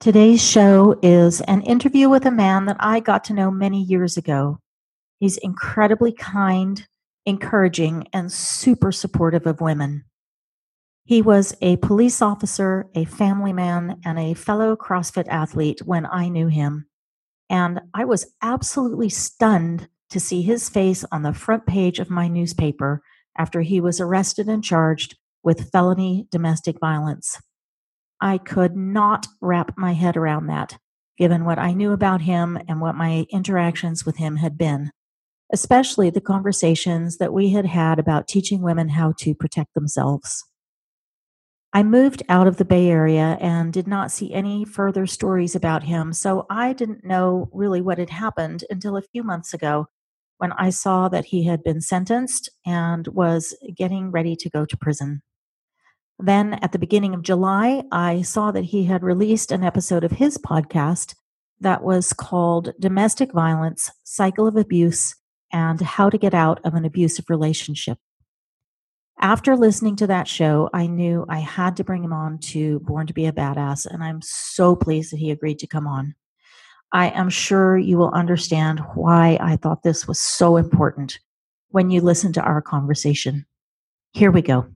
Today's show is an interview with a man that I got to know many years ago. He's incredibly kind, encouraging, and super supportive of women. He was a police officer, a family man, and a fellow CrossFit athlete when I knew him. And I was absolutely stunned to see his face on the front page of my newspaper after he was arrested and charged with felony domestic violence. I could not wrap my head around that, given what I knew about him and what my interactions with him had been, especially the conversations that we had had about teaching women how to protect themselves. I moved out of the Bay Area and did not see any further stories about him, so I didn't know really what had happened until a few months ago when I saw that he had been sentenced and was getting ready to go to prison. Then at the beginning of July, I saw that he had released an episode of his podcast that was called Domestic Violence, Cycle of Abuse, and How to Get Out of an Abusive Relationship. After listening to that show, I knew I had to bring him on to Born to Be a Badass, and I'm so pleased that he agreed to come on. I am sure you will understand why I thought this was so important when you listen to our conversation. Here we go.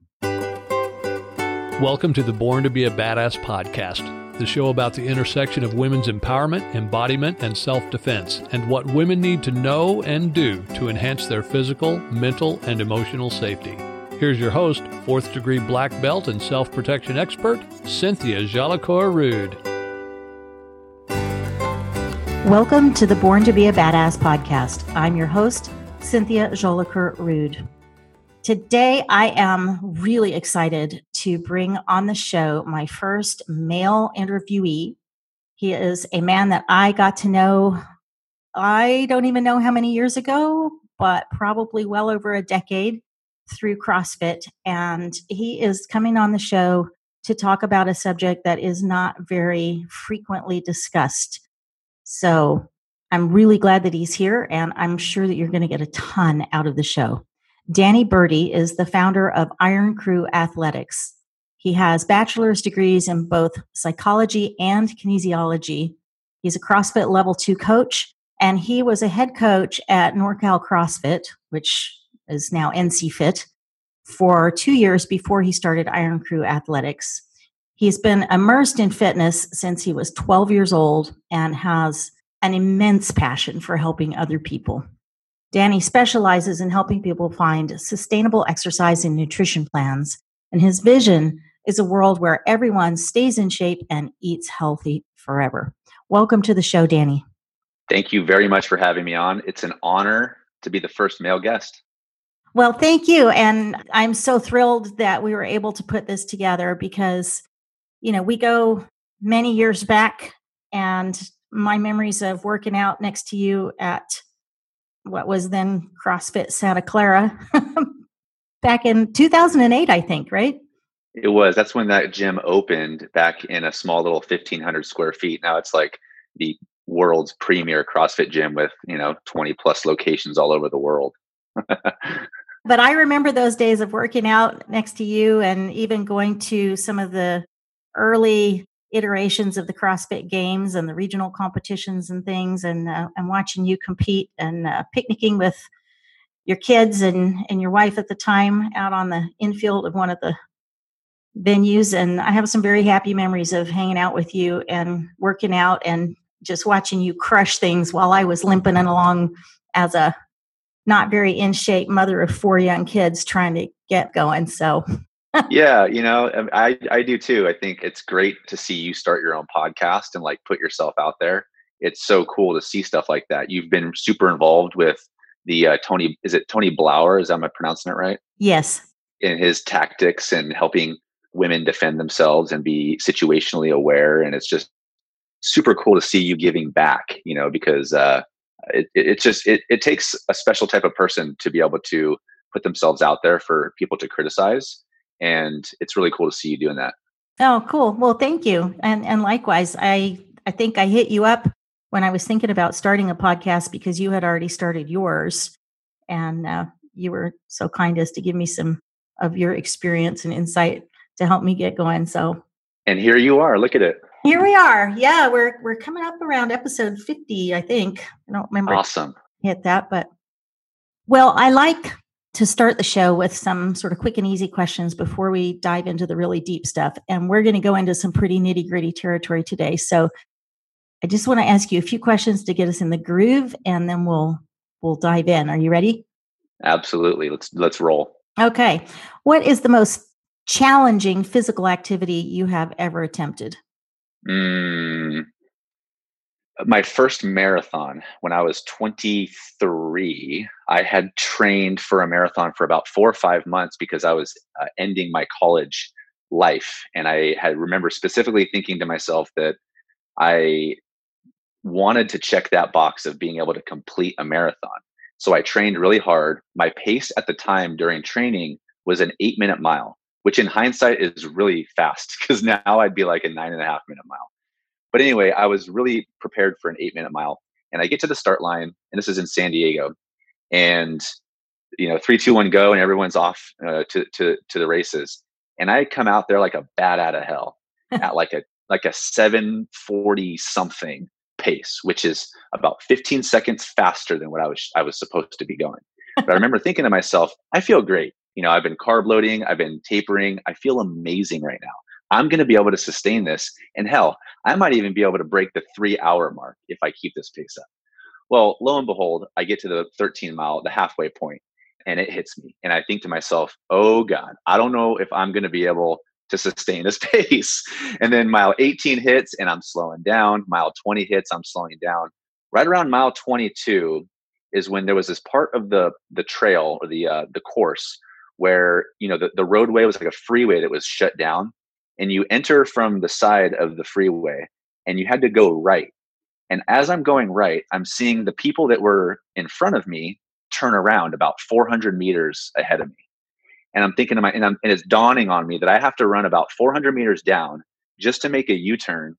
Welcome to the Born to Be a Badass podcast, the show about the intersection of women's empowerment, embodiment, and self defense, and what women need to know and do to enhance their physical, mental, and emotional safety. Here's your host, fourth degree black belt and self protection expert, Cynthia Jolicoeur Rude. Welcome to the Born to Be a Badass podcast. I'm your host, Cynthia Jolicoeur Rude. Today, I am really excited to bring on the show my first male interviewee. He is a man that I got to know, I don't even know how many years ago, but probably well over a decade through CrossFit. And he is coming on the show to talk about a subject that is not very frequently discussed. So I'm really glad that he's here, and I'm sure that you're going to get a ton out of the show. Danny Birdie is the founder of Iron Crew Athletics. He has bachelor's degrees in both psychology and kinesiology. He's a CrossFit level two coach, and he was a head coach at NorCal CrossFit, which is now NC Fit, for two years before he started Iron Crew Athletics. He's been immersed in fitness since he was 12 years old and has an immense passion for helping other people. Danny specializes in helping people find sustainable exercise and nutrition plans, and his vision is a world where everyone stays in shape and eats healthy forever. Welcome to the show, Danny. Thank you very much for having me on. It's an honor to be the first male guest. Well, thank you. And I'm so thrilled that we were able to put this together because, you know, we go many years back, and my memories of working out next to you at what was then CrossFit Santa Clara back in 2008, I think, right? It was. That's when that gym opened back in a small little 1500 square feet. Now it's like the world's premier CrossFit gym with, you know, 20 plus locations all over the world. but I remember those days of working out next to you and even going to some of the early iterations of the CrossFit Games and the regional competitions and things, and uh, and watching you compete and uh, picnicking with your kids and and your wife at the time out on the infield of one of the venues. And I have some very happy memories of hanging out with you and working out and just watching you crush things while I was limping along as a not very in shape mother of four young kids trying to get going. So yeah, you know, um, I I do too. I think it's great to see you start your own podcast and like put yourself out there. It's so cool to see stuff like that. You've been super involved with the uh, Tony. Is it Tony Blauer? Is that am I pronouncing it right? Yes. In his tactics and helping women defend themselves and be situationally aware, and it's just super cool to see you giving back. You know, because uh, it, it, it's just it, it takes a special type of person to be able to put themselves out there for people to criticize and it's really cool to see you doing that. Oh, cool. Well, thank you. And and likewise, I I think I hit you up when I was thinking about starting a podcast because you had already started yours, and uh, you were so kind as to give me some of your experience and insight to help me get going. So, and here you are. Look at it. Here we are. Yeah, we're we're coming up around episode 50, I think. I don't remember Awesome. hit that, but well, I like to start the show with some sort of quick and easy questions before we dive into the really deep stuff. And we're going to go into some pretty nitty gritty territory today. So I just want to ask you a few questions to get us in the groove, and then we'll we'll dive in. Are you ready? Absolutely. Let's let's roll. Okay. What is the most challenging physical activity you have ever attempted? Mm, my first marathon when I was 23, I had trained for a marathon for about four or five months because I was uh, ending my college life. And I had remember specifically thinking to myself that I wanted to check that box of being able to complete a marathon. So I trained really hard. My pace at the time during training was an eight minute mile, which in hindsight is really fast because now I'd be like a nine and a half minute mile. But anyway, I was really prepared for an eight minute mile. And I get to the start line, and this is in San Diego. And, you know, three, two, one, go, and everyone's off uh, to, to, to the races. And I come out there like a bat out of hell at like a like a 740 something pace, which is about 15 seconds faster than what I was I was supposed to be going. But I remember thinking to myself, I feel great. You know, I've been carb loading, I've been tapering, I feel amazing right now. I'm going to be able to sustain this. And hell, I might even be able to break the three hour mark if I keep this pace up. Well, lo and behold, I get to the 13 mile, the halfway point, and it hits me. And I think to myself, oh God, I don't know if I'm going to be able to sustain this pace. And then mile 18 hits and I'm slowing down. Mile 20 hits, I'm slowing down. Right around mile 22 is when there was this part of the the trail or the uh, the course where you know the, the roadway was like a freeway that was shut down and you enter from the side of the freeway and you had to go right and as i'm going right i'm seeing the people that were in front of me turn around about 400 meters ahead of me and I'm thinking to my, and, I'm, and it's dawning on me that I have to run about 400 meters down just to make a U-turn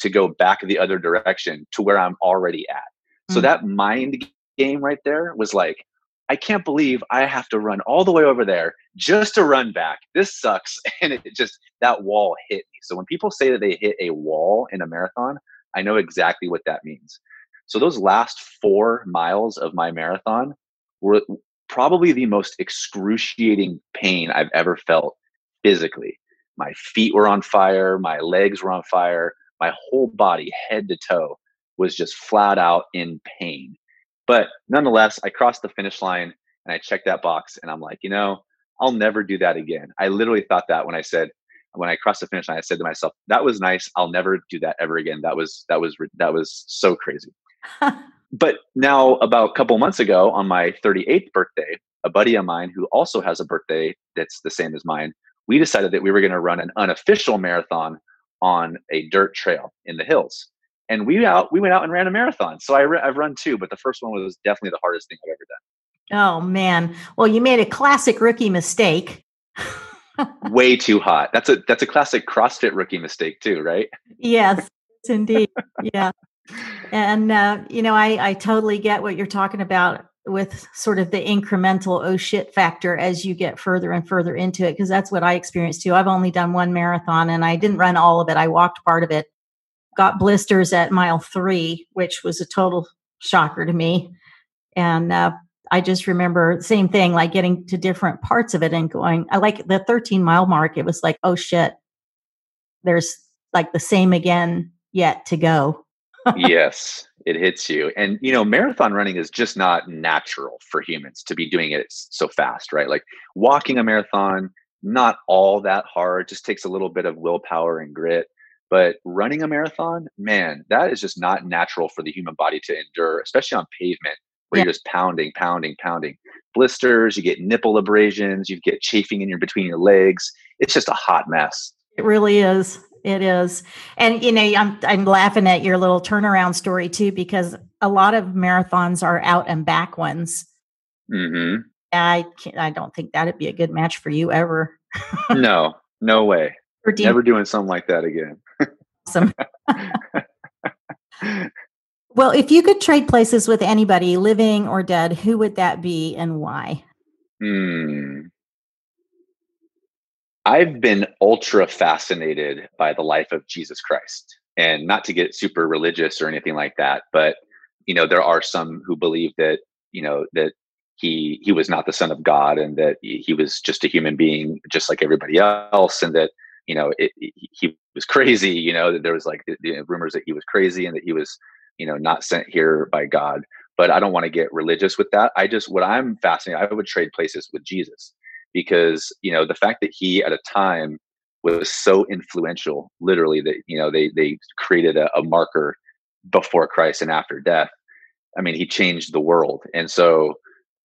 to go back the other direction to where I'm already at. Mm-hmm. So mm. that mind game right there was like, I can't believe I have to run all the way over there just to run back. This sucks. And it just, that wall hit me. So when people say that they hit a wall in a marathon, I know exactly what that means. So those last four miles of my marathon were probably the most excruciating pain I've ever felt physically. My feet were on fire, my legs were on fire, my whole body, head to toe, was just flat out in pain. But nonetheless, I crossed the finish line and I checked that box and I'm like, you know, I'll never do that again. I literally thought that when I said, when I crossed the finish line, I said to myself, that was nice. I'll never do that ever again. That was, that was, that was so crazy. but now about a couple months ago on my 38th birthday a buddy of mine who also has a birthday that's the same as mine we decided that we were going to run an unofficial marathon on a dirt trail in the hills and we out we went out and ran a marathon. So I re- i've run two but the first one was definitely the hardest thing i've ever done. Oh man. Well you made a classic rookie mistake. Way too hot. That's a that's a classic crossfit rookie mistake too right? Yes indeed. Yeah. And uh, you know, I I totally get what you're talking about with sort of the incremental oh shit factor as you get further and further into it because that's what I experienced too. I've only done one marathon and I didn't run all of it. I walked part of it. Got blisters at mile 3, which was a total shocker to me. And uh, I just remember same thing like getting to different parts of it and going I like the 13 mile mark it was like oh shit. There's like the same again yet to go yes, it hits you. And you know, marathon running is just not natural for humans to be doing it so fast, right? Like walking a marathon, not all that hard, just takes a little bit of willpower and grit. But running a marathon, man, that is just not natural for the human body to endure, especially on pavement where yeah. you're just pounding, pounding, pounding. Blisters, you get nipple abrasions, you get chafing in your between your legs. It's just a hot mess. It really is. It is. And you know, I'm I'm laughing at your little turnaround story too because a lot of marathons are out and back ones. Mm-hmm. I can't, I don't think that'd be a good match for you ever. no, no way. Never doing something like that again. Awesome. well, if you could trade places with anybody, living or dead, who would that be and why? Hmm. I've been ultra fascinated by the life of Jesus Christ. and not to get super religious or anything like that but you know there are some who believe that you know that he he was not the son of god and that he was just a human being just like everybody else and that you know it, he was crazy you know that there was like the, the rumors that he was crazy and that he was you know not sent here by god. But i don't want to get religious with that. I just what i'm fascinated i would trade places with jesus because you know the fact that he at a time was so influential literally that you know they they created a, a marker before christ and after death i mean he changed the world. And so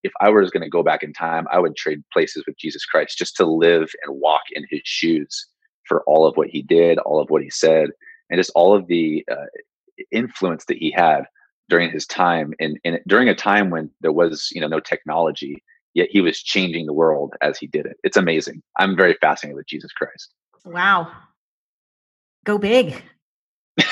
if i was going to go back in time i would trade places with jesus christ just to live and walk in his shoes for all of what he did all of what he said and just all of the uh, influence that he had during his time and, and during a time when there was you know no technology yet he was changing the world as he did it it's amazing i'm very fascinated with jesus christ Wow. Go big.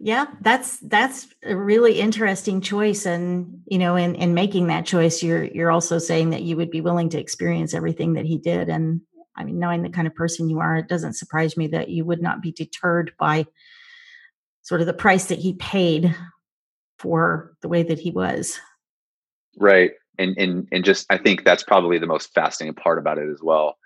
yeah, that's that's a really interesting choice and you know in in making that choice you're you're also saying that you would be willing to experience everything that he did and I mean knowing the kind of person you are it doesn't surprise me that you would not be deterred by sort of the price that he paid for the way that he was. Right and and and just I think that's probably the most fascinating part about it as well.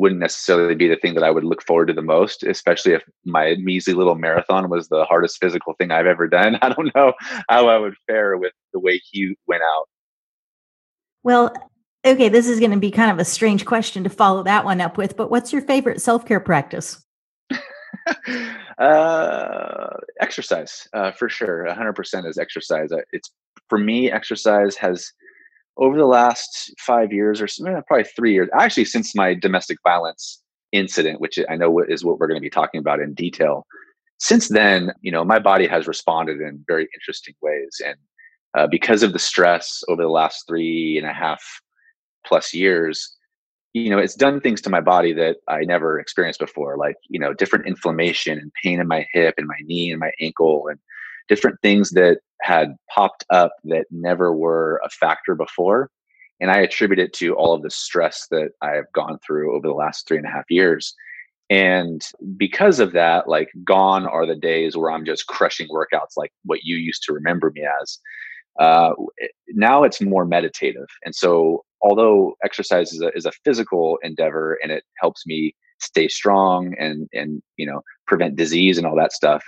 Wouldn't necessarily be the thing that I would look forward to the most, especially if my measly little marathon was the hardest physical thing I've ever done. I don't know how I would fare with the way he went out. Well, okay, this is going to be kind of a strange question to follow that one up with, but what's your favorite self care practice? uh, exercise, uh, for sure. 100% is exercise. It's for me, exercise has over the last five years or eh, probably three years, actually since my domestic violence incident, which I know is what we're going to be talking about in detail. Since then, you know, my body has responded in very interesting ways, and uh, because of the stress over the last three and a half plus years, you know, it's done things to my body that I never experienced before, like you know, different inflammation and pain in my hip and my knee and my ankle, and different things that had popped up that never were a factor before. And I attribute it to all of the stress that I've gone through over the last three and a half years. And because of that, like gone are the days where I'm just crushing workouts like what you used to remember me as. Uh, now it's more meditative. And so, although exercise is a, is a physical endeavor and it helps me stay strong and, and, you know, prevent disease and all that stuff,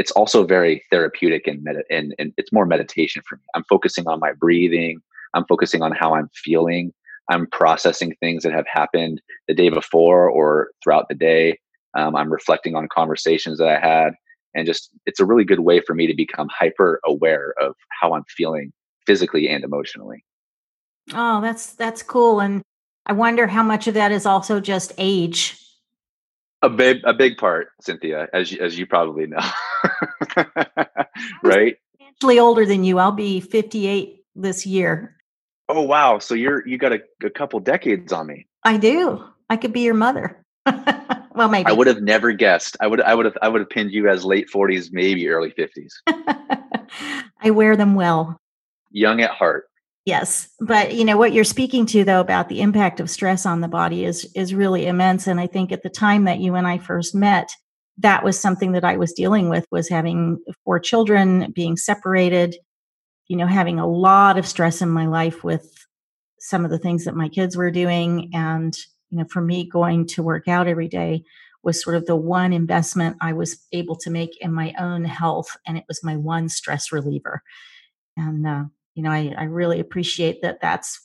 it's also very therapeutic and, med- and, and it's more meditation for me. I'm focusing on my breathing. I'm focusing on how I'm feeling. I'm processing things that have happened the day before or throughout the day. Um, I'm reflecting on conversations that I had. And just, it's a really good way for me to become hyper aware of how I'm feeling physically and emotionally. Oh, that's, that's cool. And I wonder how much of that is also just age a big a big part, Cynthia, as you, as you probably know, right? Actually, older than you. I'll be fifty eight this year. Oh wow! So you're you got a, a couple decades on me. I do. I could be your mother. well, maybe I would have never guessed. I would I would have I would have pinned you as late forties, maybe early fifties. I wear them well. Young at heart. Yes, but you know what you're speaking to though about the impact of stress on the body is is really immense and I think at the time that you and I first met that was something that I was dealing with was having four children, being separated, you know, having a lot of stress in my life with some of the things that my kids were doing and you know for me going to work out every day was sort of the one investment I was able to make in my own health and it was my one stress reliever. And uh, you know, I, I really appreciate that that's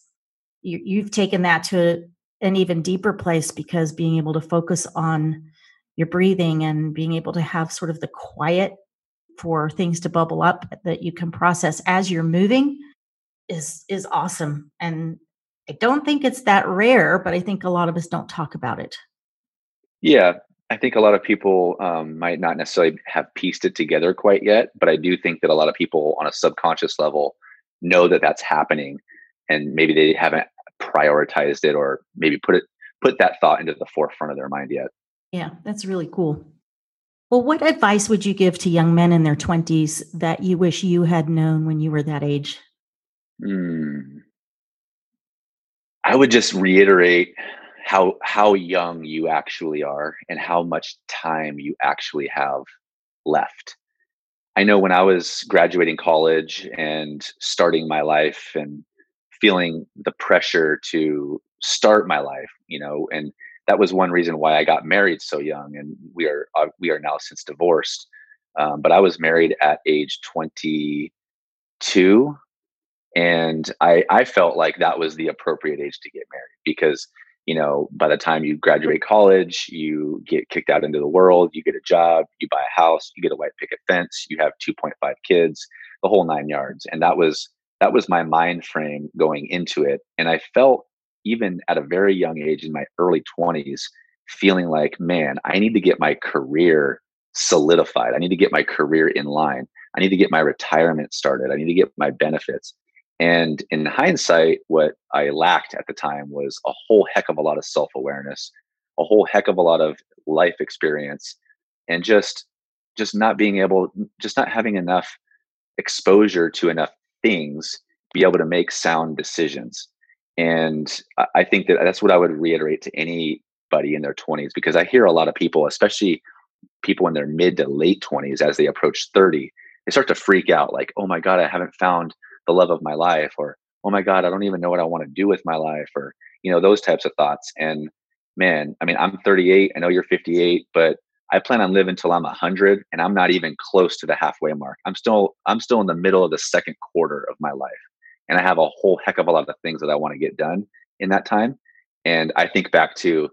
you, you've taken that to an even deeper place because being able to focus on your breathing and being able to have sort of the quiet for things to bubble up that you can process as you're moving is is awesome. And i don't think it's that rare but i think a lot of us don't talk about it. Yeah i think a lot of people um, might not necessarily have pieced it together quite yet but i do think that a lot of people on a subconscious level know that that's happening and maybe they haven't prioritized it or maybe put it put that thought into the forefront of their mind yet yeah that's really cool well what advice would you give to young men in their 20s that you wish you had known when you were that age mm. i would just reiterate how how young you actually are and how much time you actually have left. I know when I was graduating college and starting my life and feeling the pressure to start my life, you know, and that was one reason why I got married so young, and we are uh, we are now since divorced. Um, but I was married at age 22, and I I felt like that was the appropriate age to get married because you know by the time you graduate college, you get kicked out into the world, you get a job, you buy a house, you get a white picket fence, you have 2.5 kids, the whole nine yards, and that was that was my mind frame going into it, and I felt even at a very young age in my early 20s feeling like man i need to get my career solidified. I need to get my career in line. I need to get my retirement started. I need to get my benefits. And in hindsight what i lacked at the time was a whole heck of a lot of self-awareness a whole heck of a lot of life experience and just just not being able just not having enough exposure to enough things be able to make sound decisions and I think that that's what I would reiterate to anybody in their 20s because I hear a lot of people, especially people in their mid to late 20s, as they approach 30, they start to freak out like, oh my God, I haven't found the love of my life, or oh my God, I don't even know what I want to do with my life, or, you know, those types of thoughts. And man, I mean, I'm 38, I know you're 58, but I plan on living till I'm 100 and I'm not even close to the halfway mark. I'm still I'm still in the middle of the second quarter of my life and I have a whole heck of a lot of things that I want to get done in that time. And I think back to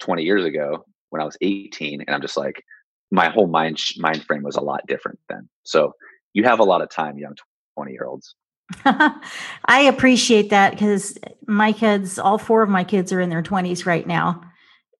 20 years ago when I was 18, and I'm just like, my whole mind mind frame was a lot different then. So you have a lot of time, young 20 year olds. I appreciate that because my kids, all four of my kids are in their 20s right now.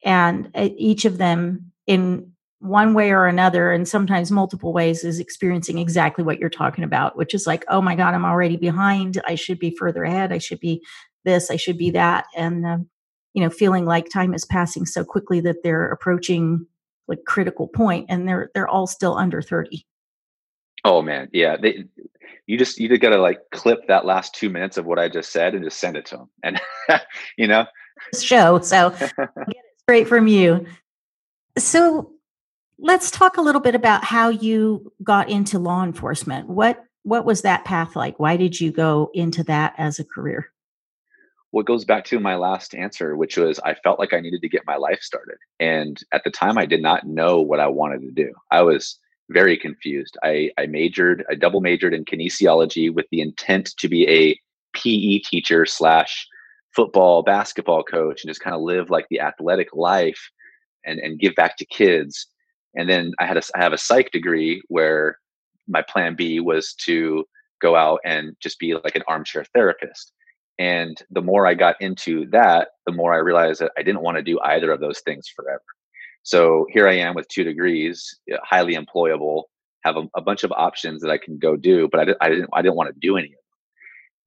And uh, each of them, in one way or another, and sometimes multiple ways, is experiencing exactly what you're talking about, which is like, oh my God, I'm already behind. I should be further ahead. I should be this. I should be that. And, um, you know, feeling like time is passing so quickly that they're approaching like critical point and they're they're all still under 30 oh man yeah they you just you just gotta like clip that last two minutes of what i just said and just send it to them and you know show so get it straight from you so let's talk a little bit about how you got into law enforcement. What what was that path like? Why did you go into that as a career? What goes back to my last answer, which was I felt like I needed to get my life started. And at the time I did not know what I wanted to do. I was very confused. I, I majored, I double majored in kinesiology with the intent to be a PE teacher slash football, basketball coach and just kind of live like the athletic life and, and give back to kids and then I had a I have a psych degree where my plan B was to go out and just be like an armchair therapist. And the more I got into that, the more I realized that I didn't want to do either of those things forever. So here I am with two degrees, highly employable, have a, a bunch of options that I can go do, but I, did, I didn't I didn't want to do any of them.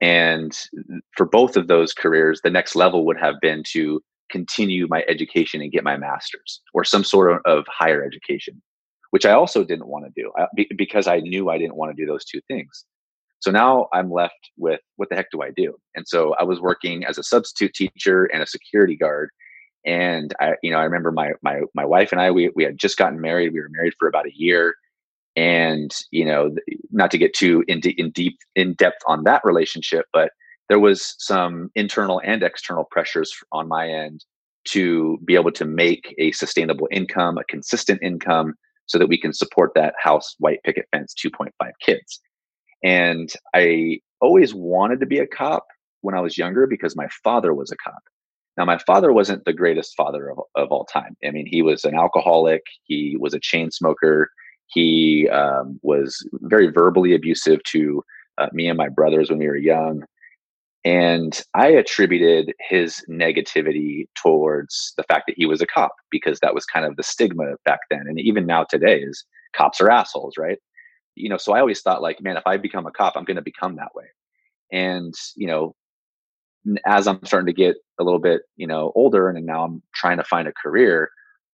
And mm, for both of those careers, the next level would have been to continue my education and get my master's or some sort of, higher education, which I also didn't want to do because I knew I didn't want to do those two things. So now I'm left with what the heck do I do? And so I was working as a substitute teacher and a security guard. And I, you know, I remember my my my wife and I we we had just gotten married. We were married for about a year, and you know, not to get too in, in deep in depth on that relationship, but there was some internal and external pressures on my end to be able to make a sustainable income, a consistent income, so that we can support that house white picket fence 2.5 kids. And I always wanted to be a cop when I was younger because my father was a cop. Now, my father wasn't the greatest father of, of all time. I mean, he was an alcoholic, he was a chain smoker, he um, was very verbally abusive to uh, me and my brothers when we were young. And I attributed his negativity towards the fact that he was a cop because that was kind of the stigma back then. And even now today is cops are assholes, right? You know, so I always thought like, man, if I become a cop, I'm going to become that way. And, you know, as I'm starting to get a little bit, you know, older and now I'm trying to find a career,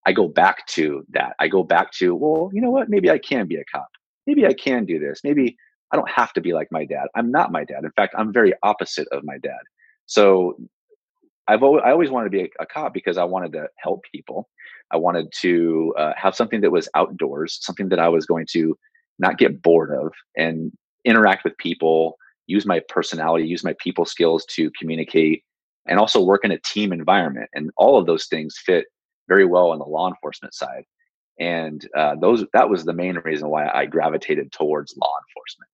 I go back to that. I go back to, well, you know what? Maybe I can be a cop. Maybe I can do this. Maybe I don't have to be like my dad. I'm not my dad. In fact, I'm very opposite of my dad. So I've always, I always wanted to be a, cop because I wanted to help people. I wanted to uh, have something that was outdoors, something that I was going to not get bored of and interact with people, use my personality, use my people skills to communicate, and also work in a team environment. And all of those things fit very well on the law enforcement side. And uh, those that was the main reason why I gravitated towards law enforcement.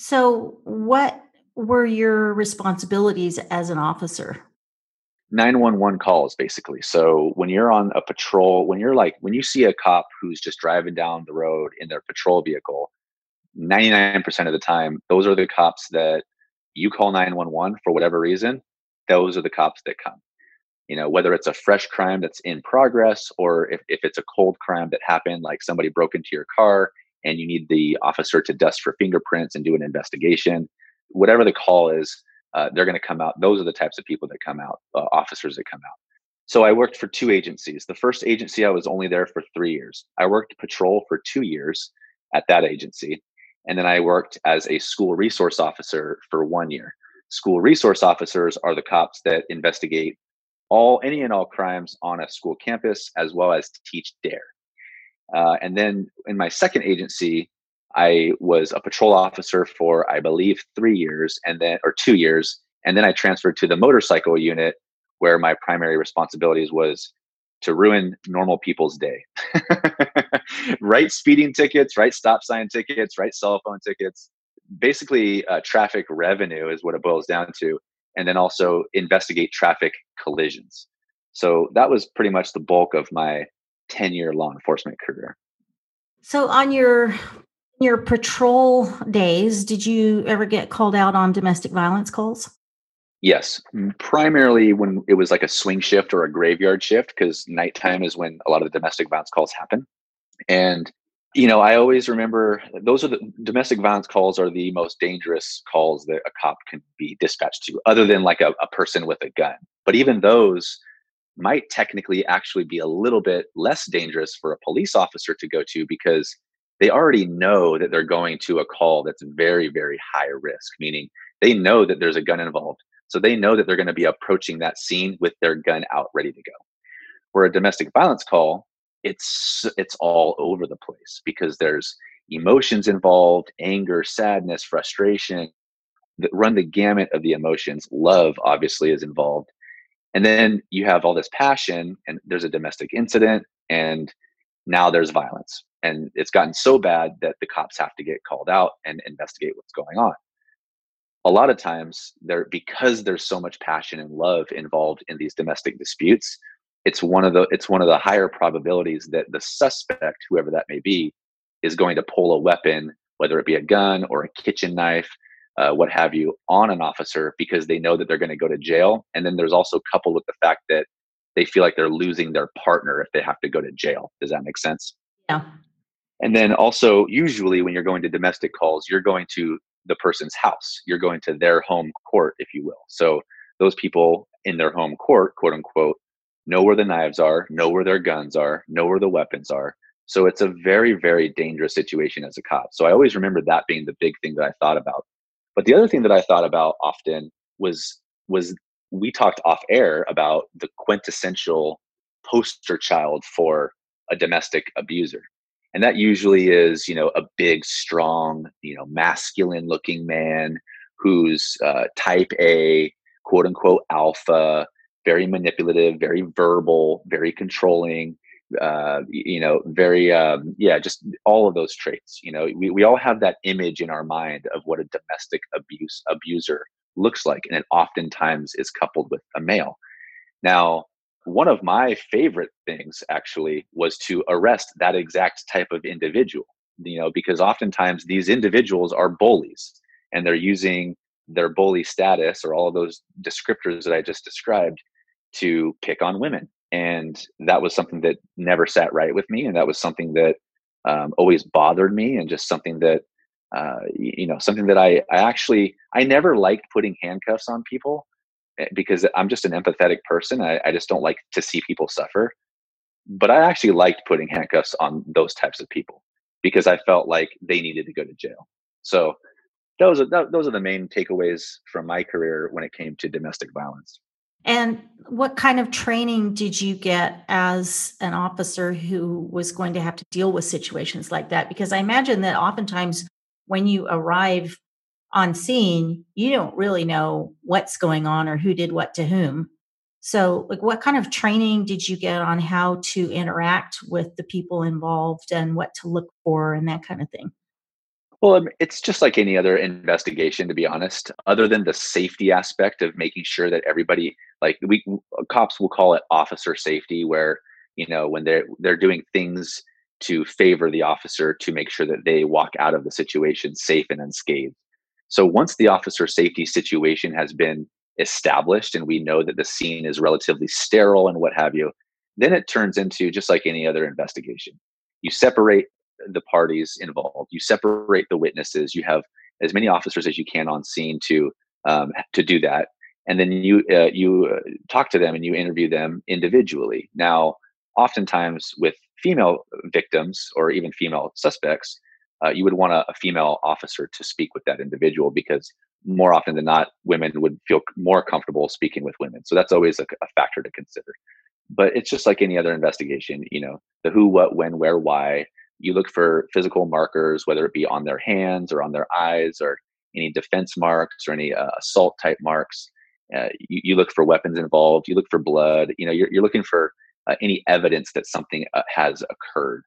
So, what were your responsibilities as an officer? 911 calls basically. So when you're on a patrol, when you're like, when you see a cop who's just driving down the road in their patrol vehicle, 99% of the time, those are the cops that you call 911 for whatever reason. Those are the cops that come. You know, whether it's a fresh crime that's in progress or if, if it's a cold crime that happened, like somebody broke into your car and you need the officer to dust for fingerprints and do an investigation, whatever the call is, uh, they're going to come out. Those are the types of people that come out, uh, officers that come out. So I worked for two agencies. The first agency, I was only there for three years. I worked patrol for two years at that agency. And then I worked as a school resource officer for one year. School resource officers are the cops that investigate all any and all crimes on a school campus as well as teach DARE uh, and then in my second agency I was a patrol officer for, I believe, three years and then, or two years. And then I transferred to the motorcycle unit where my primary responsibilities was to ruin normal people's day. write speeding tickets, write stop sign tickets, write cell phone tickets. Basically, uh, traffic revenue is what it boils down to. And then also investigate traffic collisions. So that was pretty much the bulk of my 10 year law enforcement career. So, on your your patrol days, did you ever get called out on domestic violence calls? Yes, primarily when it was like a swing shift or a graveyard shift, because nighttime is when a lot of the domestic violence calls happen. And, you know, I always remember those are the domestic violence calls are the most dangerous calls that a cop can be dispatched to, other than like a, a person with a gun. But even those might technically actually be a little bit less dangerous for a police officer to go to because they already know that they're going to a call that's very, very high risk, meaning they know that there's a gun involved. So they know that they're going to be approaching that scene with their gun out ready to go. For a domestic violence call, it's it's all over the place because there's emotions involved, anger, sadness, frustration, that run the gamut of the emotions. Love obviously is involved. And then you have all this passion and there's a domestic incident and now there's violence. And it's gotten so bad that the cops have to get called out and investigate what's going on. A lot of times there because there's so much passion and love involved in these domestic disputes it's one of the it's one of the higher probabilities that the suspect whoever that may be is going to pull a weapon whether it be a gun or a kitchen knife uh, what have you on an officer because they know that they're going to go to jail and then there's also coupled with the fact that they feel like they're losing their partner if they have to go to jail does that make sense yeah and then also, usually when you're going to domestic calls, you're going to the person's house. You're going to their home court, if you will. So those people in their home court, quote unquote, know where the knives are, know where their guns are, know where the weapons are. So it's a very, very dangerous situation as a cop. So I always remember that being the big thing that I thought about. But the other thing that I thought about often was was we talked off air about the quintessential poster child for a domestic abuser. And that usually is you know a big strong you know masculine looking man who's uh, type a quote unquote alpha very manipulative very verbal very controlling uh, you know very um, yeah just all of those traits you know we, we all have that image in our mind of what a domestic abuse abuser looks like and it oftentimes is coupled with a male. Now one of my favorite things actually was to arrest that exact type of individual you know because oftentimes these individuals are bullies and they're using their bully status or all of those descriptors that i just described to pick on women and that was something that never sat right with me and that was something that um, always bothered me and just something that uh, you know something that I, I actually i never liked putting handcuffs on people Eh, because I'm just an empathetic person. I, I just don't like to see people suffer. But I actually liked putting handcuffs on those types of people because I felt like they needed to go to jail. So those are those are the main takeaways from my career when it came to domestic violence. And what kind of training did you get as an officer who was going to have to deal with situations like that? Because I imagine that oftentimes when you arrive on scene, you don't really know what's going on or who did what to whom. So, like, what kind of training did you get on how to interact with the people involved and what to look for and that kind of thing? Well, it's just like any other investigation, to be honest. Other than the safety aspect of making sure that everybody, like we uh, cops will call it officer safety, where you know when they're they're doing things to favor the officer to make sure that they walk out of the situation safe and unscathed. So once the officer safety situation has been established and we know that the scene is relatively sterile and what have you, then it turns into just like any other investigation. You separate the parties involved, you separate the witnesses, you have as many officers as you can on scene to um, to do that, and then you uh, you uh, talk to them and you interview them individually. Now, oftentimes with female victims or even female suspects, uh, you would want a, a, female officer to speak with that individual because more often than not, women would feel more comfortable speaking with women. So that's always a, a factor to consider. But it's just like any other investigation, you know, the who, what, when, where, why. You look for physical markers, whether it be on their hands or on their eyes or any defense marks or any uh, assault type marks. Uh, you, you, look for weapons involved. You look for blood. You know, you're, you're looking for uh, any evidence that something uh, has occurred.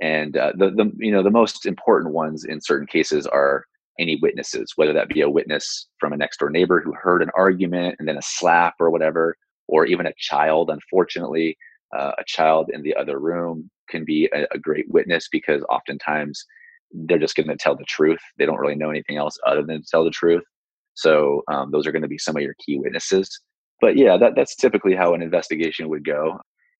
And uh, the, the you know the most important ones in certain cases are any witnesses, whether that be a witness from a next door neighbor who heard an argument and then a slap or whatever, or even a child. Unfortunately, uh, a child in the other room can be a, a great witness because oftentimes they're just going to tell the truth. They don't really know anything else other than tell the truth. So um, those are going to be some of your key witnesses. But yeah, that, that's typically how an investigation would go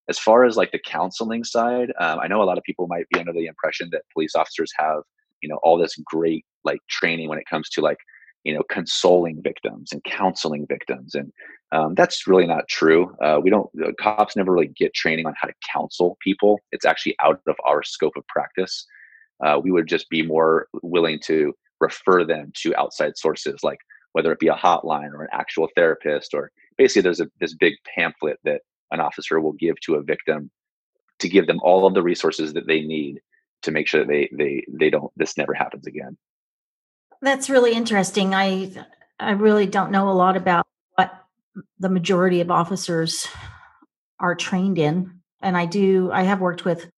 as far as like the counseling side um, i know a lot of people might be under the impression that police officers have you know all this great like training when it comes to like you know consoling victims and counseling victims and um, that's really not true. Uh, we don't cops never really get training on how to counsel people. It's actually out of our scope of practice. Uh, we would just be more willing to refer them to outside sources like whether it be a hotline or an actual therapist or basically there's a, this big pamphlet that an officer will give to a victim to give them all of the resources that they need to make sure that they they they don't this never happens again that's really interesting i i really don't know a lot about what the majority of officers are trained in and i do i have worked with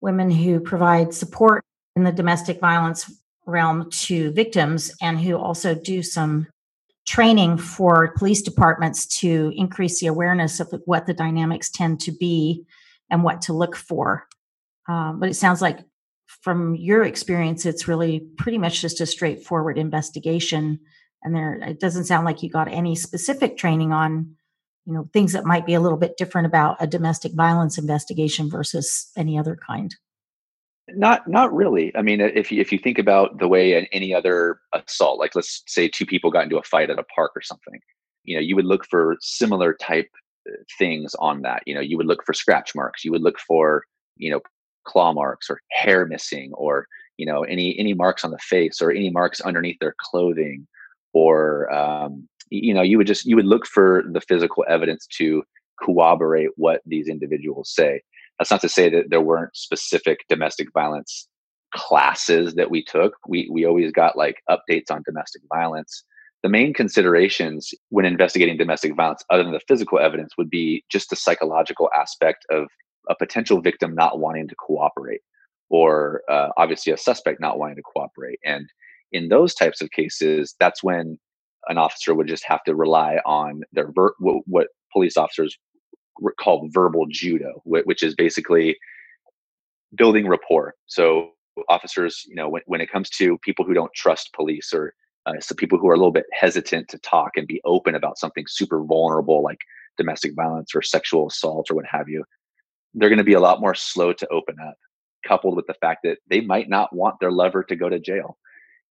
women who provide support in the domestic violence realm to victims and who also do some training for police departments to increase the awareness of what the dynamics tend to be and what to look for. Um, but it sounds like from your experience, it's really pretty much just a straightforward investigation. And there, it doesn't sound like you got any specific training on, you know, things that might be a little bit different about a domestic violence investigation versus any other kind. Not not really. I mean, if you, if you think about the way any other assault, like let's say two people got into a fight at a park or something, you know, you would look for similar type uh, things on that. You know, you would look for scratch marks. You would look for you know claw marks or hair missing or you know any any marks on the face or any marks underneath their clothing or um, you know you would just you would look for the physical evidence to corroborate what these individuals say that's not to say that there weren't specific domestic violence classes that we took. We we always got like updates on domestic violence. The main considerations when investigating domestic violence, other than the physical evidence, would be just the psychological aspect of a potential victim not wanting to cooperate, or uh, obviously a suspect not wanting to cooperate. And in those types of cases, that's when an officer would just have to rely on their ver- what, what police officers called verbal judo, which is basically building rapport. So officers, you know, when, when it comes to people who don't trust police or uh, so people who are a little bit hesitant to talk and be open about something super vulnerable like domestic violence or sexual assault or what have you, they're going to be a lot more slow to open up, coupled with the fact that they might not want their lover to go to jail.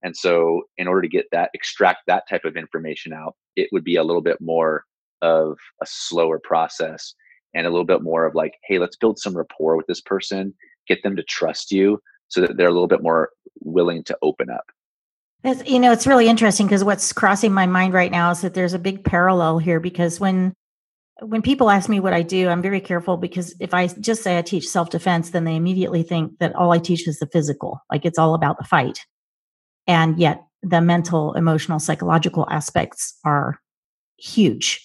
And so, in order to get that, extract that type of information out, it would be a little bit more of a slower process and a little bit more of like, hey, let's build some rapport with this person, get them to trust you so that they're a little bit more willing to open up. It's, you know, it's really interesting because what's crossing my mind right now is that there's a big parallel here because when when people ask me what I do, I'm very careful because if I just say I teach self defense, then they immediately think that all I teach is the physical, like it's all about the fight. And yet the mental, emotional, psychological aspects are huge,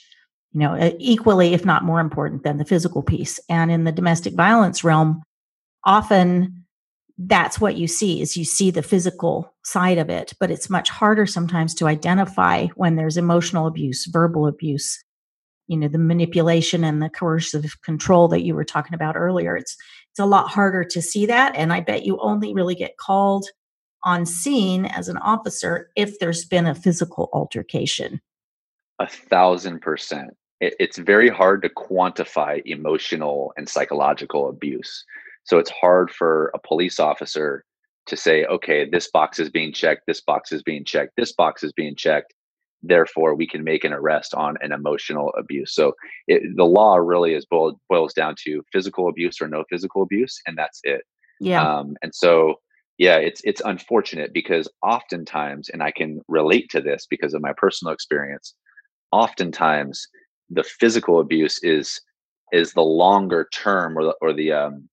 you know, equally, if not more important than the physical piece. And in the domestic violence realm, often that's what you see is you see the physical side of it but it's much harder sometimes to identify when there's emotional abuse verbal abuse you know the manipulation and the coercive control that you were talking about earlier it's it's a lot harder to see that and i bet you only really get called on scene as an officer if there's been a physical altercation. A thousand percent. It, it's very hard to quantify emotional and psychological abuse. So it's hard for a police officer to say okay this box is being checked this box is being checked this box is being checked therefore we can make an arrest on an emotional abuse. So it, the law really is boiled, boils down to physical abuse or no physical abuse and that's it. Yeah. Um, and so yeah it's it's unfortunate because oftentimes and i can relate to this because of my personal experience oftentimes the physical abuse is is the longer term or the, or the um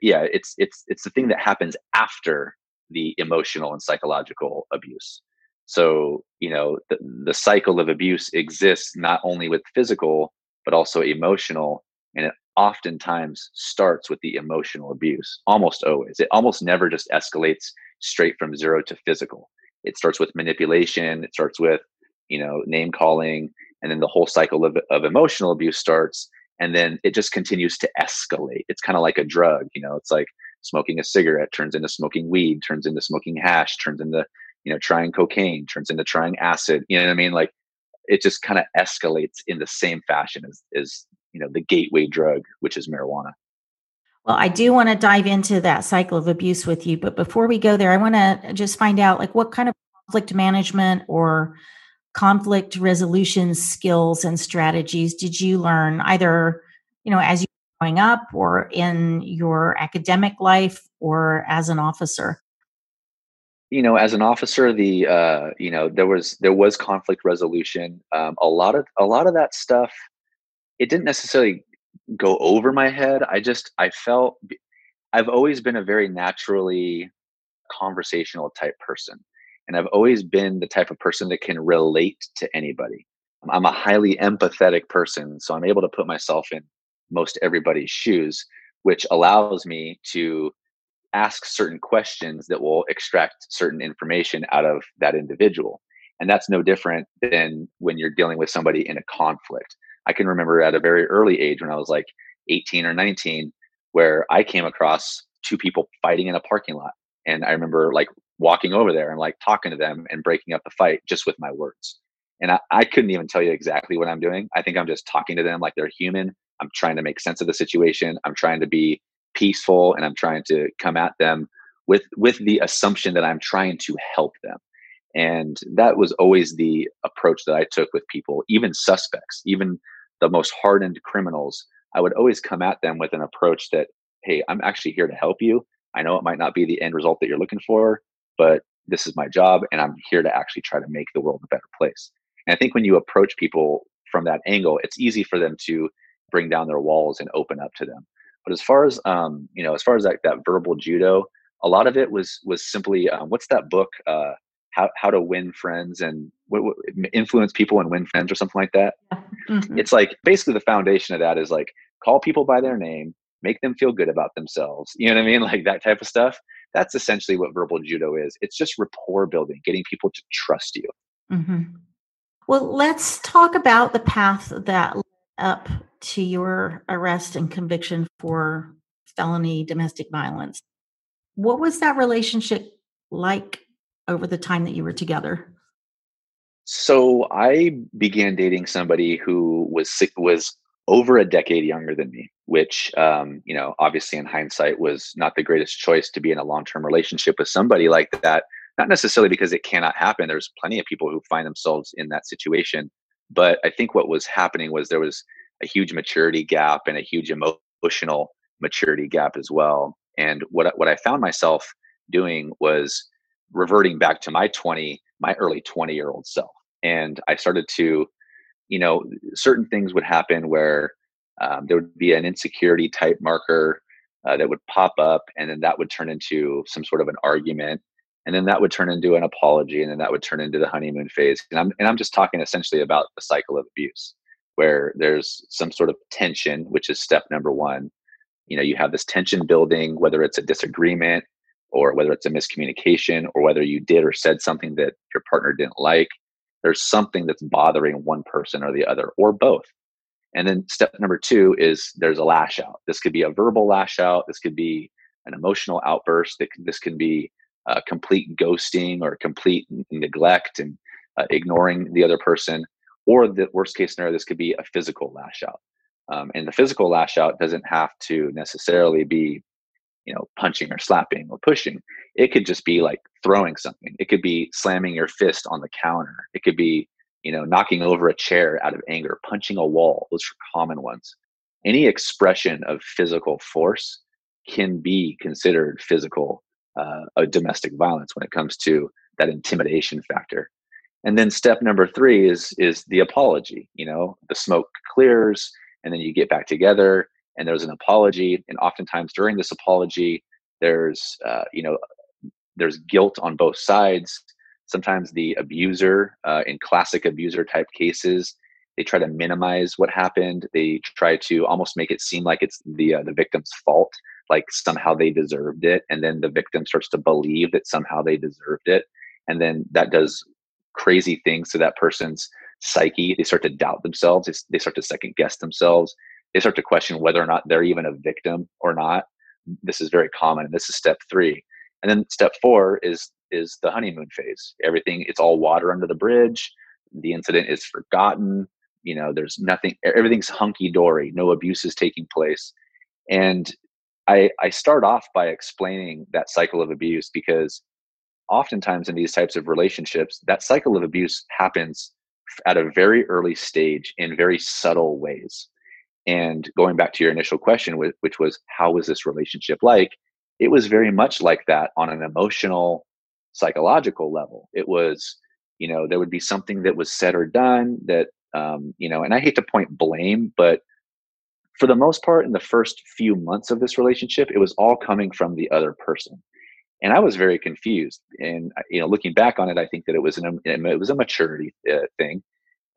yeah it's it's it's the thing that happens after the emotional and psychological abuse so, you know, the, the cycle of abuse exists not only with physical, but also emotional. And it oftentimes starts with the emotional abuse, almost always. It almost never just escalates straight from zero to physical. It starts with manipulation, it starts with, you know, name calling, and then the whole cycle of, of emotional abuse starts. And then it just continues to escalate. It's kind of like a drug, you know, it's like smoking a cigarette turns into smoking weed, turns into smoking hash, turns into you know trying cocaine turns into trying acid you know what i mean? Like it just kind of escalates in the same fashion as as you know the gateway drug which is marijuana. Well i do want to dive into that cycle of abuse with you but before we go there i want to uh, just find out like what kind of conflict management or conflict resolution skills and strategies did you learn either you know as you growing up or in your academic life or as an officer you know as an officer the uh you know there was there was conflict resolution. Um a lot of a lot of that stuff it didn't necessarily go over my head. I just i felt i've always been a very naturally conversational type person and i've always been the type of person that can relate to anybody. I'm a highly empathetic person so i'm able to put myself in most everybody's shoes which allows me to ask certain questions that will extract certain information out of that individual. And that's no different than when you're dealing with somebody in a conflict. I can remember at a very early age when I was like 18 or 19, where I came across two people fighting in a parking lot. And I remember like walking over there and like talking to them and breaking up the fight just with my words. And I, I couldn't even tell you exactly what I'm doing. I think I'm just talking to them like they're human. I'm trying to make sense of the situation. I'm trying to be peaceful and I'm trying to come at them with with the assumption that I'm trying to help them. And that was always the approach that I took with people, even suspects, even the most hardened criminals. I would always come at them with an approach that, hey, I'm actually here to help you. I know it might not be the end result that you're looking for, but this is my job and I'm here to actually try to make the world a better place. And I think when you approach people from that angle, it's easy for them to bring down their walls and open up to them. But as far as um, you know, as far as that, that verbal judo, a lot of it was was simply um, what's that book? Uh, how how to win friends and what, what, influence people and win friends or something like that. Mm-hmm. It's like basically the foundation of that is like call people by their name, make them feel good about themselves. You know what I mean? Like that type of stuff. That's essentially what verbal judo is. It's just rapport building, getting people to trust you. Mm-hmm. Well, let's talk about the path that led up to your arrest and conviction for felony domestic violence. What was that relationship like over the time that you were together? So I began dating somebody who was was over a decade younger than me, which um, you know, obviously in hindsight was not the greatest choice to be in a long-term relationship with somebody like that. Not necessarily because it cannot happen. There's plenty of people who find themselves in that situation. But I think what was happening was there was a huge maturity gap and a huge emotional maturity gap as well. And what what I found myself doing was reverting back to my 20 my early 20 year old self and i started to you know, certain things would happen where um, there would be an insecurity type marker uh, that would pop up, and then that would turn into some sort of an argument, and then that would turn into an apology, and then that would turn into the honeymoon phase. And I'm and I'm just talking essentially about the cycle of abuse, where there's some sort of tension, which is step number one. You know, you have this tension building, whether it's a disagreement or whether it's a miscommunication or whether you did or said something that your partner didn't like there's something that's bothering one person or the other or both. And then step number two is there's a lash out. This could be a verbal lash out. This could be an emotional outburst this can be a complete ghosting or complete neglect and uh, ignoring the other person or the worst case scenario this could be a physical lash out. Um, and the physical lash out doesn't have to necessarily be you know punching or slapping or pushing. It could just be like throwing something. It could be slamming your fist on the counter. It could be you know knocking over a chair out of anger punching a wall. Those are common ones. Any expression of physical force can be considered physical uh, domestic violence when it comes to that intimidation factor and then step number three is is the apology you know the smoke clears and then you get back together and there's an apology. And oftentimes during this apology there's uh, you know there's guilt on both sides. Sometimes the abuser uh, in classic abuser type cases they try to minimize what happened. They try to almost make it seem like it's the uh, the victim's fault like somehow they deserved it. And then the victim starts to believe that somehow they deserved it. And then that does crazy things to that person's psyche they start to doubt themselves they, start to second guess themselves they start to question whether or not they're even a victim or not. This is very common. And this is step three. And then step four is is the honeymoon phase. Everything it's all water under the bridge. The incident is forgotten. You know, there's nothing. Everything's hunky dory. No abuse is taking place. And I I start off by explaining that cycle of abuse because oftentimes in these types of relationships, that cycle of abuse happens at a very early stage in very subtle ways. And going back to your initial question, which was how was this relationship like? It was very much like that on an emotional, psychological level. It was, you know, there would be something that was said or done that, um, you know, and I hate to point blame, but for the most part, in the first few months of this relationship, it was all coming from the other person and I was very confused. And uh, you know, looking back on it, I think that it was an it was a maturity uh, thing.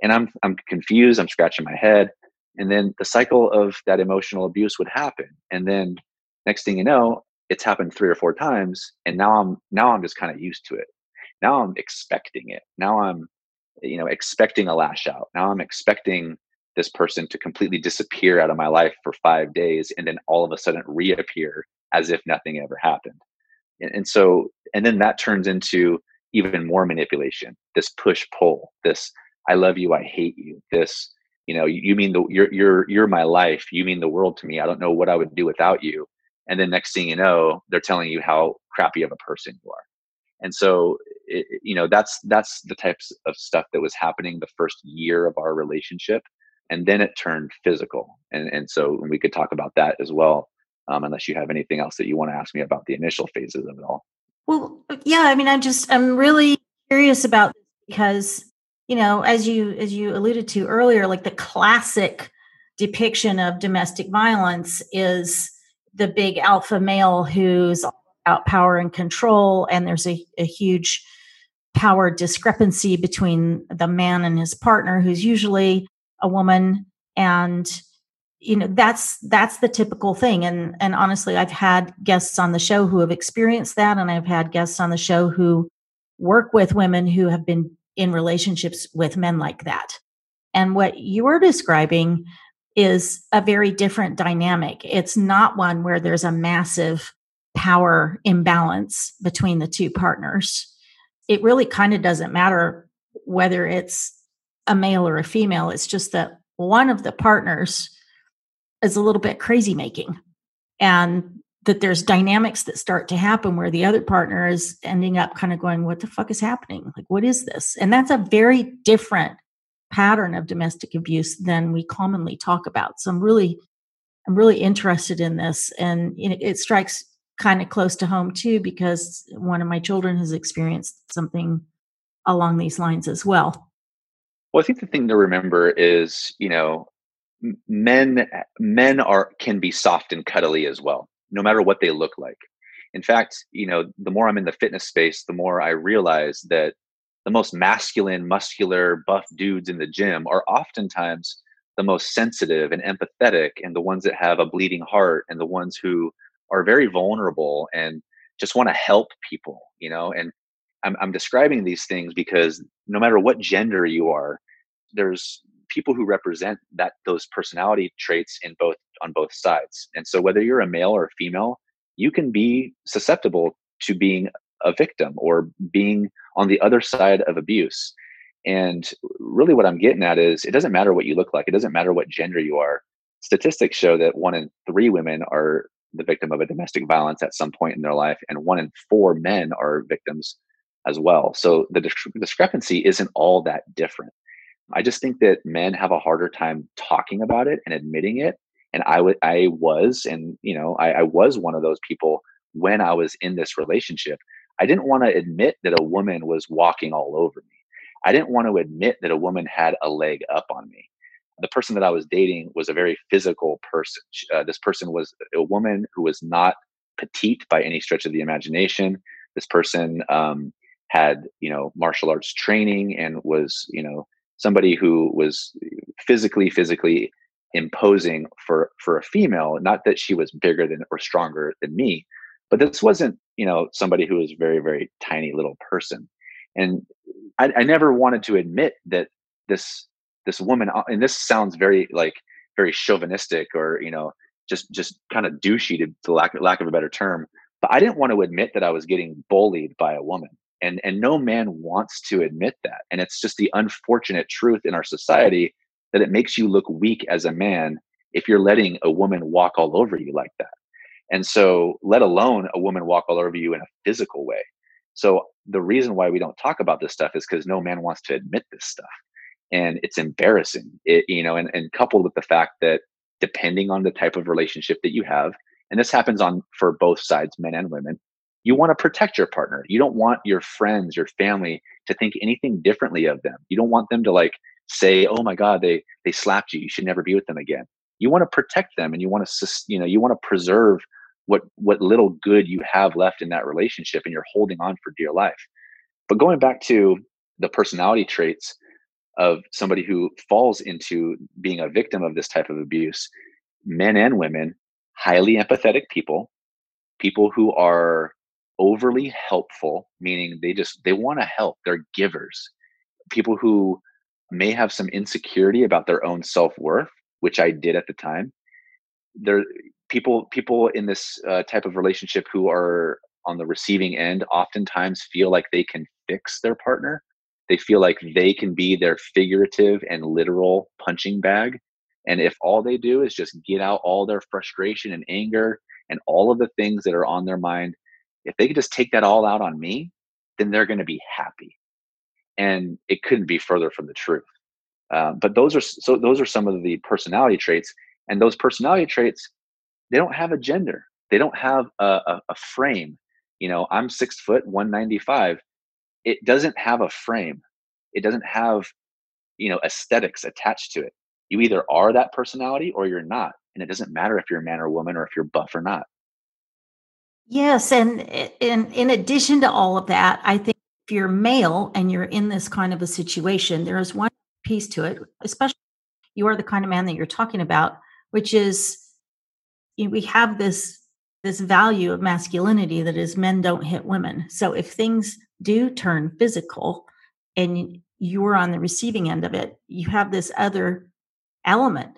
And I'm I'm confused. I'm scratching my head and then the cycle of that emotional abuse would happen and then next thing you know it's happened three or four times and now i'm now i'm just kind of used to it now i'm expecting it now i'm you know expecting a lash out now i'm expecting this person to completely disappear out of my life for five days and then all of a sudden reappear as if nothing ever happened and, so and then that turns into even more manipulation this push pull this i love you i hate you this you know you, mean the you're you're you're my life you mean the world to me i don't know what i would do without you. And then next thing you know they're telling you how crappy of a person you are. And so it, you know that's that's the types of stuff that was happening the first year of our relationship and then it turned physical. And and so we could talk about that as well um, unless you have anything else that you want to ask me about the initial phases of it all. Well yeah i mean i'm just i'm really curious about because you know as you as you alluded to earlier like the classic depiction of domestic violence is the big alpha male who's about power and control and there's a, a huge power discrepancy between the man and his partner who's usually a woman and you know that's that's the typical thing and and honestly i've had guests on the show who have experienced that and i've had guests on the show who work with women who have been in relationships with men like that. And what you're describing is a very different dynamic. It's not one where there's a massive power imbalance between the two partners. It really kind of doesn't matter whether it's a male or a female. It's just that one of the partners is a little bit crazy making. And that there's dynamics that start to happen where the other partner is ending up kind of going, What the fuck is happening? Like, what is this? And that's a very different pattern of domestic abuse than we commonly talk about. So I'm really, I'm really interested in this. And it strikes kind of close to home too, because one of my children has experienced something along these lines as well. Well, I think the thing to remember is, you know, men men are can be soft and cuddly as well, no matter what they look like. In fact, you know, the more I'm in the fitness space, the more I realize that the most masculine, muscular, buff dudes in the gym are oftentimes the most sensitive and empathetic and the ones that have a bleeding heart and the ones who are very vulnerable and just want to help people, you know, and I'm, I'm describing these things because no matter what gender you are, there's people who represent that those personality traits in both on both sides. And so whether you're a male or a female, you can be susceptible to being a victim or being on the other side of abuse. And really what I'm getting at is it doesn't matter what you look like, it doesn't matter what gender you are. Statistics show that one in three women are the victim of a domestic violence at some point in their life, and one in four men are victims as well. So the discrepancy isn't all that different. I just think that men have a harder time talking about it and admitting it. And I was, and you know, I, I was one of those people when I was in this relationship. I didn't want to admit that a woman was walking all over me. I didn't want to admit that a woman had a leg up on me. The person that I was dating was a very physical person. Uh, this person was a woman who was not petite by any stretch of the imagination. This person um, had you know martial arts training and was you know somebody who was physically physically imposing for for a female not that she was bigger than or stronger than me but this wasn't you know somebody who was very very tiny little person. And I, I never wanted to admit that this this woman uh, and this sounds very like very chauvinistic or you know just just kind of douchey to, to lack lack of a better term but i didn't want to admit that i was getting bullied by a woman and and no man wants to admit that. And it's just the unfortunate truth in our society that it makes you look weak as a man if you're letting a woman walk all over you like that. And so let alone a woman walk all over you in a physical way. So the reason why we don't talk about this stuff is because no man wants to admit this stuff. And it's embarrassing it you know and, and coupled with the fact that depending on the type of relationship that you have and this happens on for both sides men and women you want to protect your partner. You don't want your friends, your family to think anything differently of them. You don't want them to like say, "Oh my god, they they slapped you. You should never be with them again." You want to protect them and you want to you know, you want to preserve what what little good you have left in that relationship and you're holding on for dear life. But going back to the personality traits of somebody who falls into being a victim of this type of abuse, men and women, highly empathetic people, people who are overly helpful, meaning they just they want to help. They're givers. People who may have some insecurity about their own self-worth, which I did at the time. There people people in this uh, type of relationship who are on the receiving end oftentimes feel like they can fix their partner. They feel like they can be their figurative and literal punching bag. And if all they do is just get out all their frustration and anger and all of the things that are on their mind if they could just take that all out on me, then they're going to be happy. And it couldn't be further from the truth. Um, but those are so those are some of the personality traits, and those personality traits they don't have a gender. They don't have a, a, a frame. You know, I'm six foot, 195. It doesn't have a frame. It doesn't have, you know, aesthetics attached to it. You either are that personality or you're not. And it doesn't matter if you're a man or a woman or if you're buff or not. Yes, and in in addition to all of that, I think if you're male and you're in this kind of a situation, there is one piece to it, especially you are the kind of man that you're talking about, which is you know, we have this this value of masculinity that is men don't hit women. So if things do turn physical and you're on the receiving end of it, you have this other element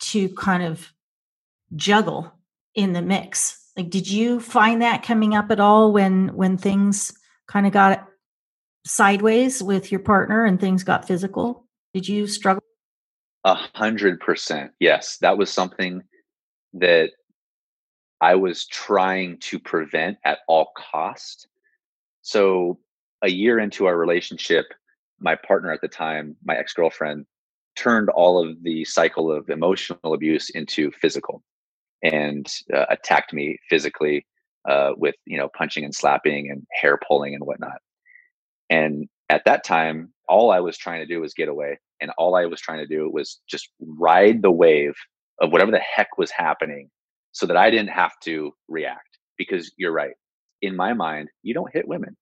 to kind of juggle in the mix like did you find that coming up at all when when things kind of got sideways with your partner and things got physical? Did you struggle? A hundred percent yes. That was something that i was trying to prevent at all cost. So a year into our relationship my partner at the time my ex-girlfriend turned all of the cycle of emotional abuse into physical and uh, attacked me physically uh, with you know punching and slapping and hair pulling and whatnot. And at that time, all I was trying to do was get away. And all I was trying to do was just ride the wave of whatever the heck was happening so that I didn't have to react. Because you're right. In my mind, you don't hit women.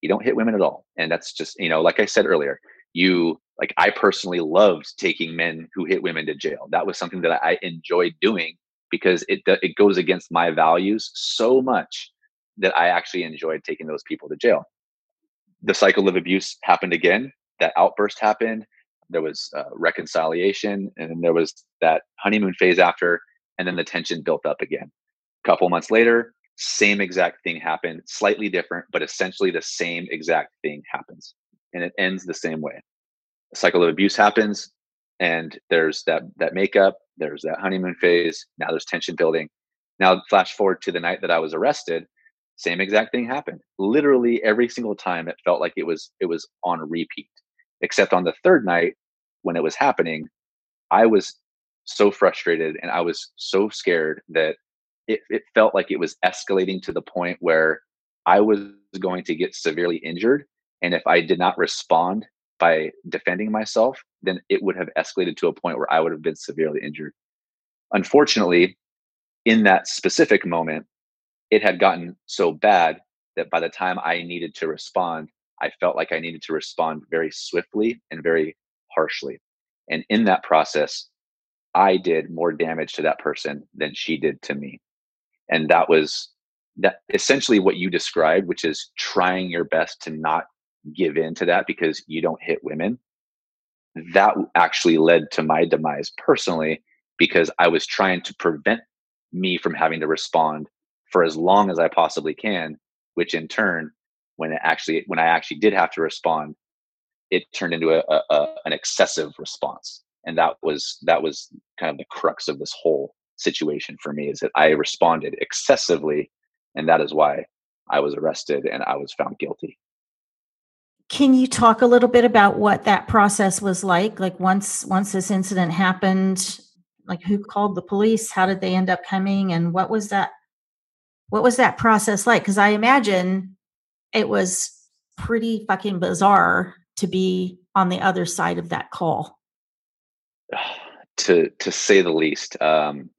You don't hit women at all. And that's just, you know, like I said earlier, you like I personally loved taking men who hit women to jail. That was something that I enjoyed doing because it it goes against my values so much that I actually enjoyed taking those people to jail. The cycle of abuse happened again. That outburst happened. There was uh, reconciliation, and then there was that honeymoon phase after, and then the tension built up again. A couple months later, same exact thing happened, slightly different, but essentially the same exact thing happens, and it ends the same way. A cycle of abuse happens, and there's that that makeup, there's that honeymoon phase. Now there's tension building. Now flash forward to the night that I was arrested same exact thing happened literally every single time it felt like it was it was on repeat except on the third night when it was happening i was so frustrated and i was so scared that it, it felt like it was escalating to the point where i was going to get severely injured and if i did not respond by defending myself then it would have escalated to a point where i would have been severely injured unfortunately in that specific moment it had gotten so bad that by the time I needed to respond, I felt like I needed to respond very swiftly and very harshly. And in that process, I did more damage to that person than she did to me. And that was that essentially what you described, which is trying your best to not give in to that because you don't hit women. That actually led to my demise personally because I was trying to prevent me from having to respond for as long as I possibly can, which in turn, when it actually when I actually did have to respond, it turned into a, a, a, an excessive response, and that was that was kind of the crux of this whole situation for me is that I responded excessively, and that is why I was arrested and I was found guilty. Can you talk a little bit about what that process was like? Like once once this incident happened, like who called the police? How did they end up coming? And what was that what was that process like? Because I imagine it was pretty fucking bizarre to be on the other side of that call. To to say the least, um,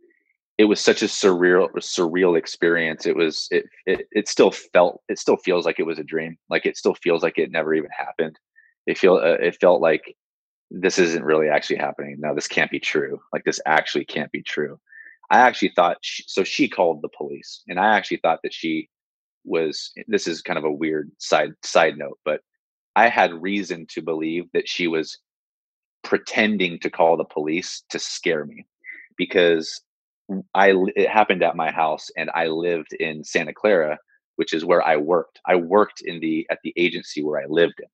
it was such a surreal surreal experience. It was it, it it still felt it still feels like it was a dream. Like it still feels like it never even happened. It feel uh, it felt like this isn't really actually happening. No, this can't be true. Like this actually can't be true. I actually thought she, so. She called the police, and I actually thought that she was. This is kind of a weird side side note, but I had reason to believe that she was pretending to call the police to scare me, because I it happened at my house, and I lived in Santa Clara, which is where I worked. I worked in the at the agency where I lived in.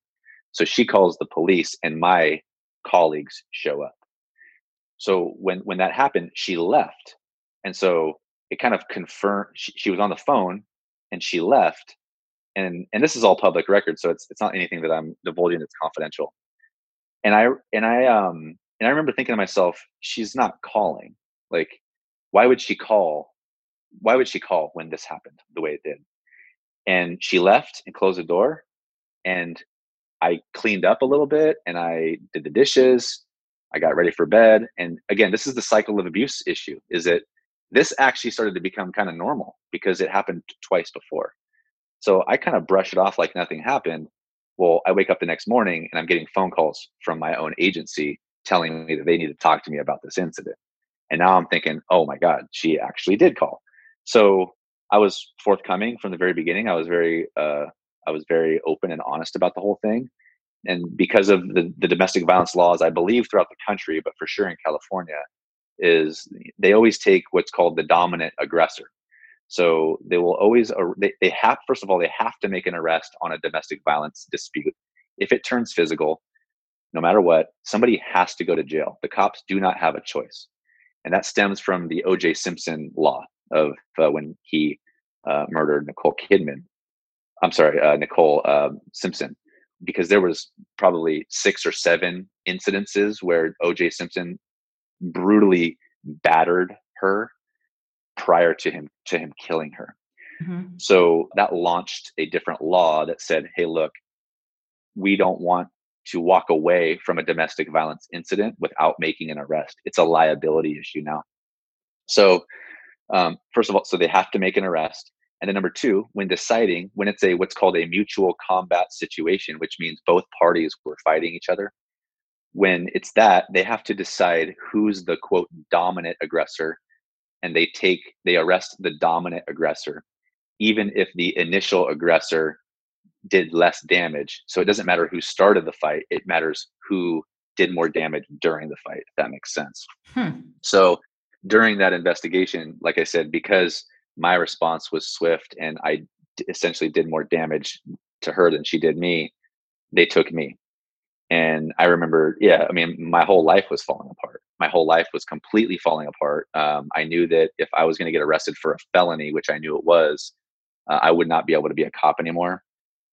So she calls the police, and my colleagues show up. So when when that happened, she left and so it kind of confirmed she, she was on the phone and she left. And and this is all public record, so it's it's not anything that I'm divulging that's confidential. And I and I um and I remember thinking to myself, she's not calling. Like, why would she call? Why would she call when this happened the way it did? And she left and closed the door. And I cleaned up a little bit and I did the dishes. I got ready for bed. And again, this is the cycle of abuse issue is that this actually started to become kind of normal because it happened twice before. So I kind of brush it off like nothing happened. Well, I wake up the next morning and I'm getting phone calls from my own agency telling me that they need to talk to me about this incident. And now I'm thinking, oh my God, she actually did call. So I was forthcoming from the very beginning. I was very, uh, I was very open and honest about the whole thing. And because of the, the domestic violence laws, I believe throughout the country, but for sure in California, is they always take what's called the dominant aggressor. So they will always they, they have first of all they have to make an arrest on a domestic violence dispute. If it turns physical, no matter what, somebody has to go to jail. The cops do not have a choice, and that stems from the O.J. Simpson law of uh, when he uh, murdered Nicole Kidman. I'm sorry, uh, Nicole um, Simpson, because there was probably six or seven incidences where O.J. Simpson brutally battered her prior to him to him killing her. Mm-hmm. So that launched a different law that said, "Hey, look, we don't want to walk away from a domestic violence incident without making an arrest. It's a liability issue now. So, um, first of all, so they have to make an arrest. And then number two, when deciding, when it's a what's called a mutual combat situation, which means both parties were fighting each other, when it's that, they have to decide who's the quote dominant aggressor, and they take they arrest the dominant aggressor, even if the initial aggressor did less damage. So it doesn't matter who started the fight, it matters who did more damage during the fight, if that makes sense. Hmm. So during that investigation, like I said, because my response was swift and I essentially did more damage to her than she did me, they took me. And I remember, yeah, I mean, my whole life was falling apart. My whole life was completely falling apart. Um, I knew that if I was going to get arrested for a felony, which I knew it was, uh, I would not be able to be a cop anymore.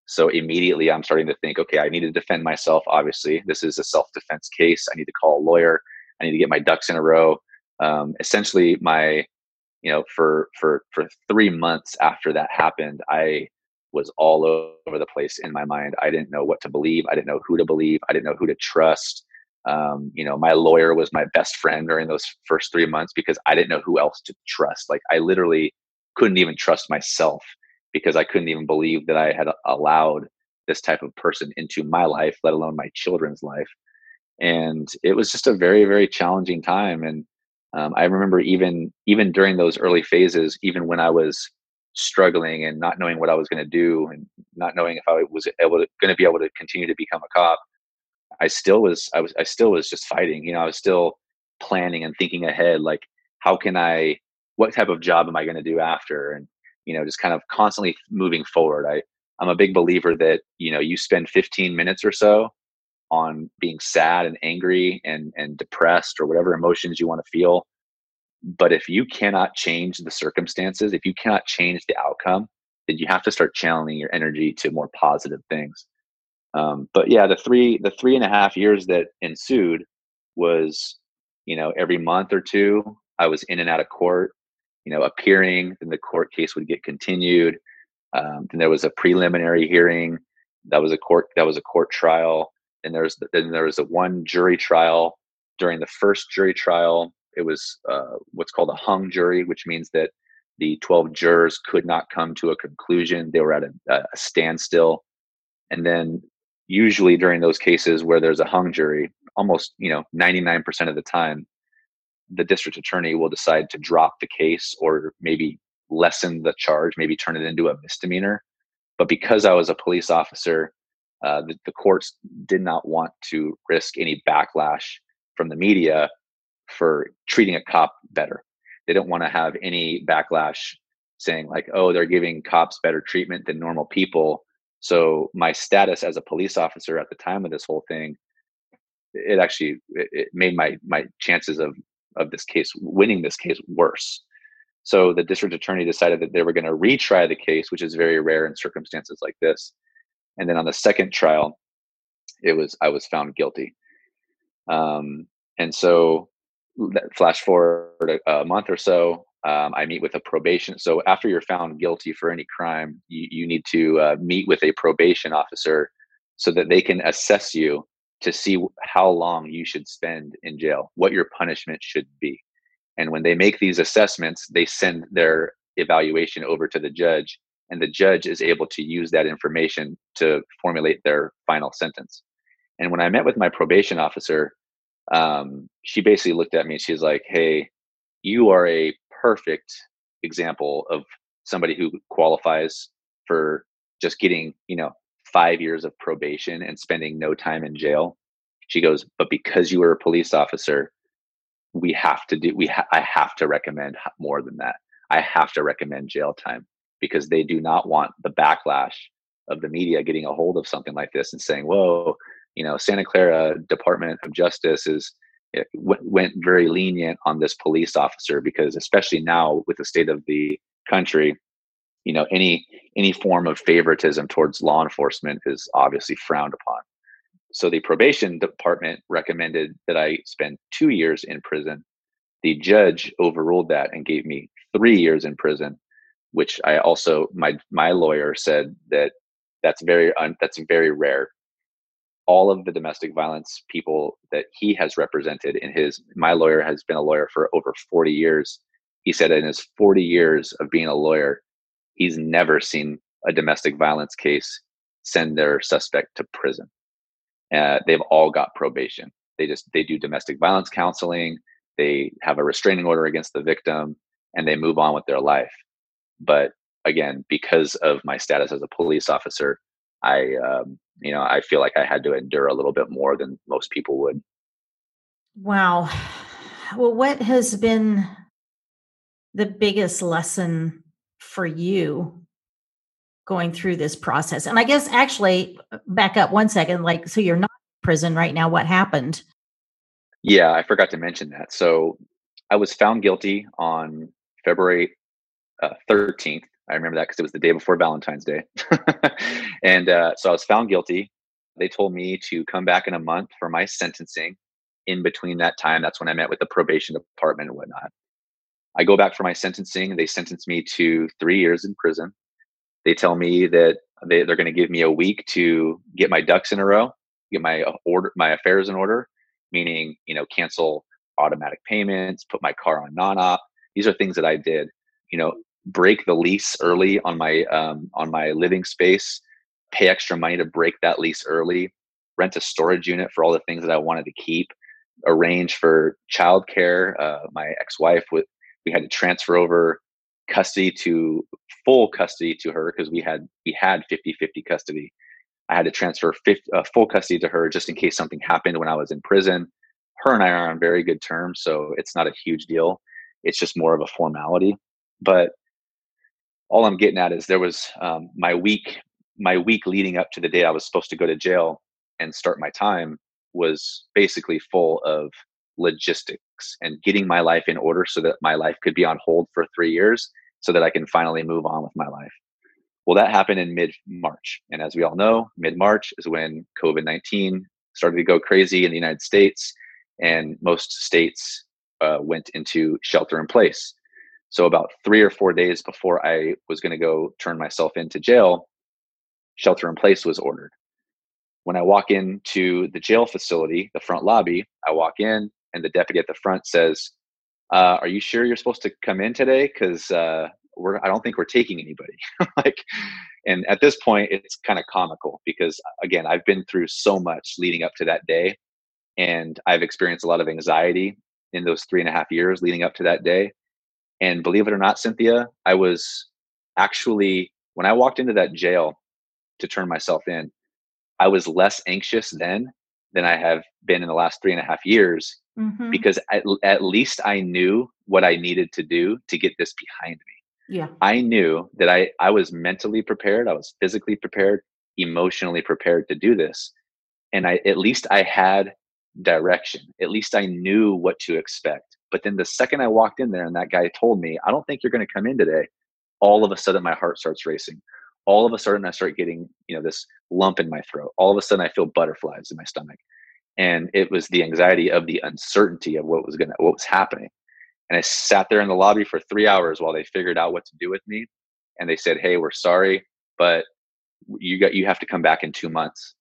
So immediately I'm starting to think, okay, I need to defend myself. Obviously, this is a self defense case. I need to call a lawyer. I need to get my ducks in a row. Um, essentially, my, you know, for for for three months after that happened, I was all over the place in my mind. I didn't know what to believe. I didn't know who to believe. I didn't know who to trust. Um, you know, my lawyer was my best friend during those first three months because I didn't know who else to trust. Like I literally couldn't even trust myself because I couldn't even believe that I had allowed this type of person into my life, let alone my children's life. And it was just a very, very challenging time. And um, I remember even even during those early phases, even when I was struggling and not knowing what I was going to do and not knowing if I was able to going to be able to continue to become a cop, I still was I was I still was just fighting. You know, I was still planning and thinking ahead, like how can I, what type of job am I going to do after, and you know just kind of constantly moving forward. I i'm a big believer that you know you spend 15 minutes or so on being sad and angry and and depressed or whatever emotions you want to feel but if you cannot change the circumstances if you cannot change the outcome then you have to start channeling your energy to more positive things. Um, but yeah the three the three and a half years that ensued was you know every month or two i was in and out of court you know, appearing, then the court case would get continued. Um, then there was a preliminary hearing. That was a court. That was a court trial. And there's then there was a one jury trial. During the first jury trial, it was uh, what's called a hung jury, which means that the 12 jurors could not come to a conclusion. They were at a, a standstill. And then usually during those cases where there's a hung jury, almost you know 99% of the time, the district attorney will decide to drop the case or maybe lessen the charge, maybe turn it into a misdemeanor. But because I was a police officer, uh, the, the courts did not want to risk any backlash from the media for treating a cop better. They don't want to have any backlash saying like, "Oh, they're giving cops better treatment than normal people." So my status as a police officer at the time of this whole thing, it actually it made my my chances of of this case, winning this case worse. So the district attorney decided that they were going to retry the case, which is very rare in circumstances like this. And then on the second trial, it was I was found guilty. Um, and so flash forward a, a month or so, um, I meet with a probation. So after you're found guilty for any crime, you, you need to uh, meet with a probation officer so that they can assess you to see how long you should spend in jail, what your punishment should be. And when they make these assessments, they send their evaluation over to the judge, and the judge is able to use that information to formulate their final sentence. And when I met with my probation officer, um, she basically looked at me. And she's like, "Hey, you are a perfect example of somebody who qualifies for just getting, you know, five years of probation and spending no time in jail. She goes, but because you were a police officer, we have to do, we, ha- I have to recommend more than that. I have to recommend jail time because they do not want the backlash of the media getting a hold of something like this and saying, whoa, you know, Santa Clara Department of Justice is, it w- went very lenient on this police officer because especially now with the state of the country you know any any form of favoritism towards law enforcement is obviously frowned upon. So the probation department recommended that i spend two years in prison. The judge overruled that and gave me three years in prison which i also my my lawyer said that that's very un, that's very rare. All of the domestic violence people that he has represented in his my lawyer has been a lawyer for over 40 years. He said in his 40 years of being a lawyer he's never seen a domestic violence case send their suspect to prison. Uh, they've all got probation. They just they do domestic violence counseling they have a restraining order against the victim and they move on with their life. But again because of my status as a police officer i um, you know i feel like i had to endure a little bit more than most people would. Wow. Well what has been the biggest lesson for you going through this process and i guess actually back up one second like so you're not in prison right now what happened yeah i forgot to mention that so i was found guilty on february uh, 13th I remember that because it was the day before Valentine's Day. and uh, so I was found guilty. They told me to come back in a month for my sentencing. In between that time, that's when I met with the probation department and whatnot. I go back for my sentencing. They sentence me to three years in prison. They tell me that they, they're going to give me a week to get my ducks in a row, get my uh, order, my affairs in order, meaning you know cancel automatic payments, put my car on non-op. These are things that I did. You know, break the lease early on my um, on my living space, pay extra money to break that lease early, rent a storage unit for all the things that I wanted to keep, arrange for childcare. Uh, my ex-wife with we had to transfer over custody to full custody to her because we had we had 50-50 custody. I had to transfer 50, uh, full custody to her just in case something happened when I was in prison. Her and I are on very good terms, so it's not a huge deal. It's just more of a formality. But all I'm getting at is there was um, my week my week leading up to the day I was supposed to go to jail and start my time was basically full of logistics and getting my life in order so that my life could be on hold for three years so that I can finally move on with my life. Well, that happened in mid March. And as we all know, mid March is when COVID 19 started to go crazy in the United States, and most states uh, went into shelter in place. So about three or four days before I was going to go turn myself into jail, shelter in place was ordered. When I walk into the jail facility, the front lobby, I walk in and the deputy at the front says, uh, "Are you sure you're supposed to come in today? Because uh, we're I don't think we're taking anybody." like, and at this point, it's kind of comical because again, I've been through so much leading up to that day, and I've experienced a lot of anxiety in those three and a half years leading up to that day and believe it or not, Cynthia, I was actually, when I walked into that jail to turn myself in, I was less anxious then than I have been in the last three and a half years mm-hmm. because at, at least I knew what I needed to do to get this behind me. Yeah. I knew that I, I was mentally prepared, I was physically prepared, emotionally prepared to do this. And I at least I had direction. At least I knew what to expect. But then the second I walked in there and that guy told me, I don't think you're going to come in today, all of a sudden my heart starts racing. All of a sudden I start getting, you know, this lump in my throat. All of a sudden I feel butterflies in my stomach. And it was the anxiety of the uncertainty of what was to, what was happening. And I sat there in the lobby for three hours while they figured out what to do with me. And they said, Hey, we're sorry, but you got, you have to come back in two months.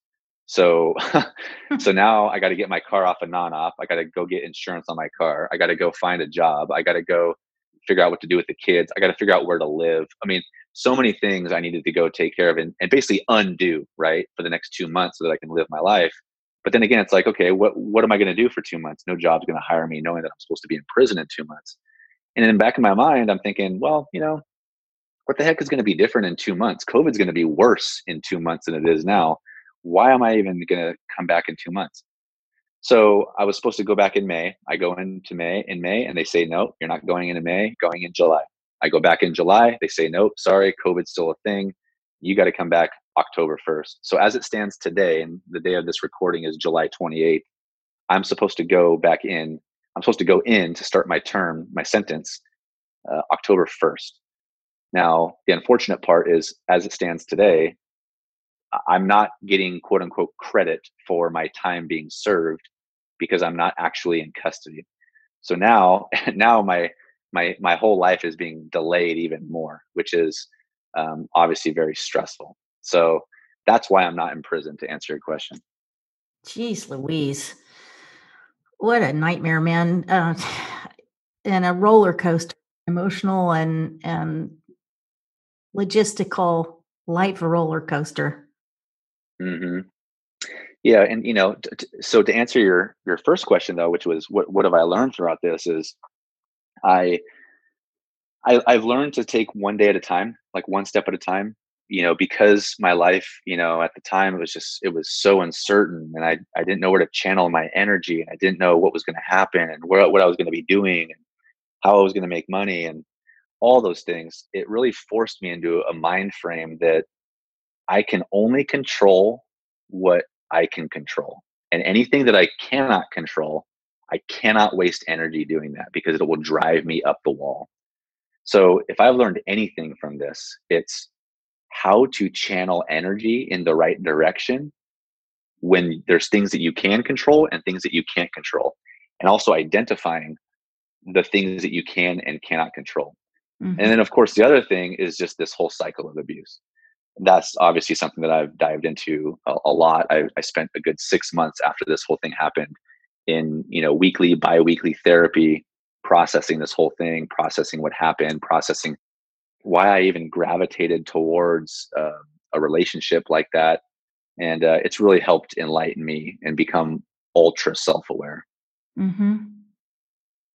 So, so now I got to get my car off a non-op. I got to go get insurance on my car. I got to go find a job. I got to go figure out what to do with the kids. I got to figure out where to live. I mean, so many things I needed to go take care of and, and basically undo right for the next two months so that I can live my life. But then again, it's like, okay, what what am I going to do for two months? No job's going to hire me, knowing that I'm supposed to be in prison in two months. And then back in my mind, I'm thinking, well, you know, what the heck is going to be different in two months? COVID's going to be worse in two months than it is now why am I even going to come back in two months? So I was supposed to go back in May. I go into May in May and they say, no, you're not going into May, going in July. I go back in July. They say, nope, sorry, COVID's still a thing. You got to come back October 1st. So as it stands today, and the day of this recording is July 28th, I'm supposed to go back in. I'm supposed to go in to start my term, my sentence, uh, October 1st. Now, the unfortunate part is, as it stands today, I'm not getting quote unquote credit for my time being served because I'm not actually in custody. So now, now my my my whole life is being delayed even more, which is um, obviously very stressful. So that's why I'm not in prison. To answer your question. Jeez Louise. What a nightmare, man. Uh, and a roller coaster, emotional and and logistical life roller coaster. hmm Yeah, and you know, t- t- so to answer your your first question though, which was what what have I learned throughout this is I I, I've learned to take one day at a time, like one step at a time. You know, because my life, you know, at the time it was just it was so uncertain, and I I didn't know where to channel my energy, and I didn't know what was going to happen, and where what I was going to be doing, and how I was going to make money, and all those things. It really forced me into a mind frame that I can only control what I can control, and anything that I cannot control, I cannot waste energy doing that because it will drive me up the wall so if I've learned anything from this, it's how to channel energy in the right direction when there's things that you can control and things that you can't control. And also identifying the things that you can and cannot control. Mm-hmm. And then, of course, the other thing is just this whole cycle of abuse. That's obviously something that I've dived into a, a lot. I, I spent a good six months after this whole thing happened in, you know, weekly, bi-weekly therapy processing this whole thing, processing what happened, processing why I even gravitated towards uh, a relationship like that. And uh, it's really helped enlighten me and become ultra self aware. Mm-hmm.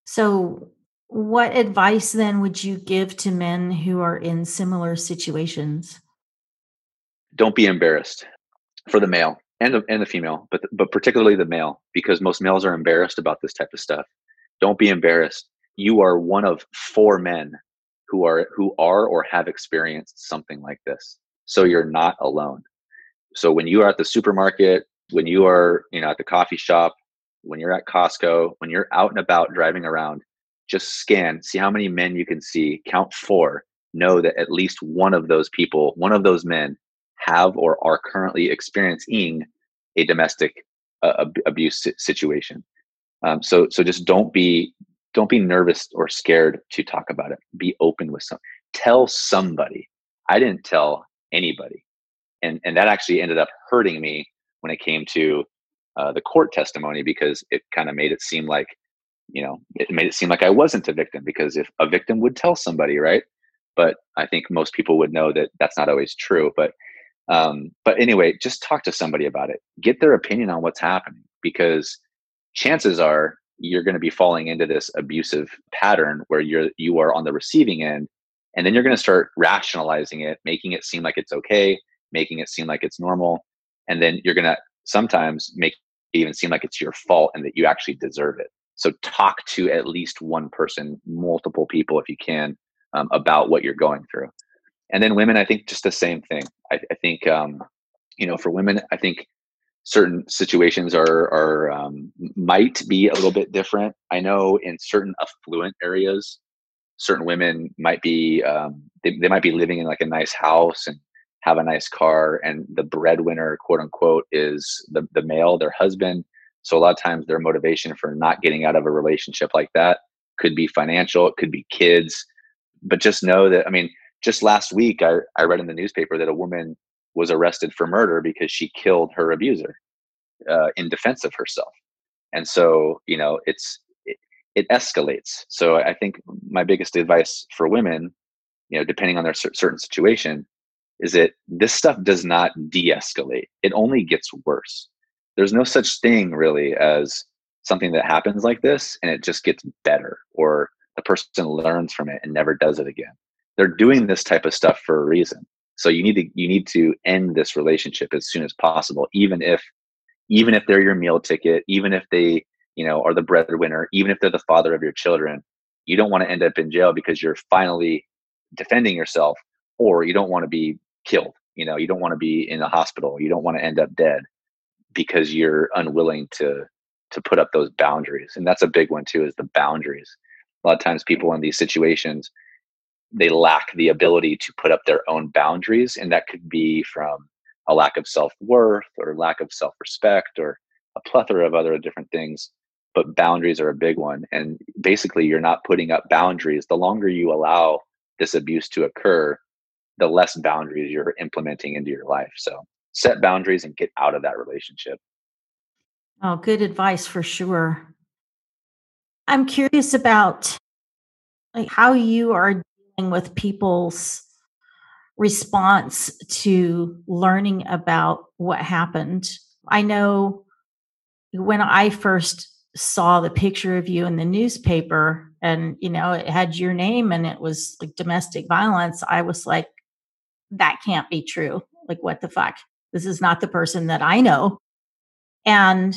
So, what advice then would you give to men who are in similar situations? Don't be embarrassed for the male and the, and the female, but but particularly the male, because most males are embarrassed about this type of stuff. Don't be embarrassed. You are one of four men who are who are or have experienced something like this. So you're not alone. So when you are at the supermarket, when you are, you know, at the coffee shop, when you're at Costco, when you're out and about driving around, just scan, see how many men you can see, count four, know that at least one of those people, one of those men have or are currently experiencing a domestic uh, abuse situation. Um, so so just don't be don't be nervous or scared to talk about it. Be open with some. Tell somebody. I didn't tell anybody, and and that actually ended up hurting me when it came to uh, the court testimony because it kind of made it seem like you know it made it seem like I wasn't a victim because if a victim would tell somebody, right? But I think most people would know that that's not always true. But um, but anyway, just talk to somebody about it. Get their opinion on what's happening because chances are you're going to be falling into this abusive pattern where you're you are on the receiving end and then you're going to start rationalizing it making it seem like it's okay making it seem like it's normal and then you're going to sometimes make it even seem like it's your fault and that you actually deserve it so talk to at least one person multiple people if you can um, about what you're going through and then women i think just the same thing i, I think um, you know for women i think certain situations are are um, might be a little bit different. I know in certain affluent areas, certain women might be um, they, they might be living in like a nice house and have a nice car, and the breadwinner, quote unquote, is the the male, their husband. So a lot of times their motivation for not getting out of a relationship like that could be financial, it could be kids, but just know that I mean, just last week I, I read in the newspaper that a woman was arrested for murder because she killed her abuser uh, in defense of herself. And so, you know, it's it, it, escalates. So I think my biggest advice for women, you know, depending on their certain situation, is that this stuff does not de-escalate. It only gets worse. There's no such thing really as something that happens like this and it just gets better or the person learns from it and never does it again. They're doing this type of stuff for a reason. So you need to you need to end this relationship as soon as possible, even if even if they're your meal ticket, even if they you know are the breadwinner, even if they're the father of your children. You don't want to end up in jail because you're finally defending yourself, or you don't want to be killed. You know, you don't want to be in the hospital. You don't want to end up dead because you're unwilling to to put up those boundaries. And that's a big one too, is the boundaries. A lot of times people in these situations they lack the ability to put up their own boundaries and that could be from a lack of self-worth or lack of self-respect or a plethora of other different things but boundaries are a big one and basically you're not putting up boundaries the longer you allow this abuse to occur the less boundaries you're implementing into your life so set boundaries and get out of that relationship Oh, good advice for sure. I'm curious about like, how you are with people's response to learning about what happened. I know when I first saw the picture of you in the newspaper and you know it had your name and it was like domestic violence, I was like that can't be true. Like what the fuck? This is not the person that I know. And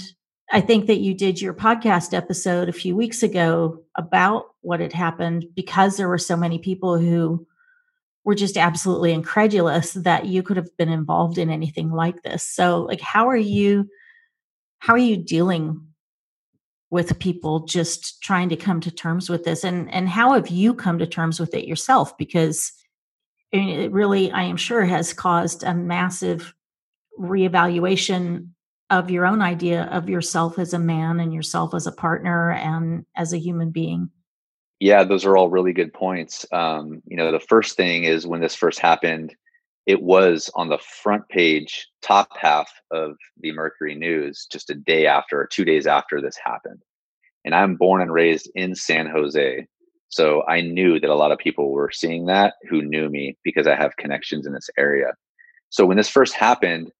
I think that you did your podcast episode a few weeks ago about what had happened because there were so many people who were just absolutely incredulous that you could have been involved in anything like this. So like how are you how are you dealing with people just trying to come to terms with this and and how have you come to terms with it yourself because it really I am sure has caused a massive reevaluation of your own idea of yourself as a man and yourself as a partner and as a human being? Yeah those are all really good points. Um, you know the first thing is when this first happened it was on the front page top half of the mercury news just a day after or two days after this happened. And i'm born and raised in san jose so i knew that a lot of people were seeing that who knew me because i have connections in this area. So when this first happened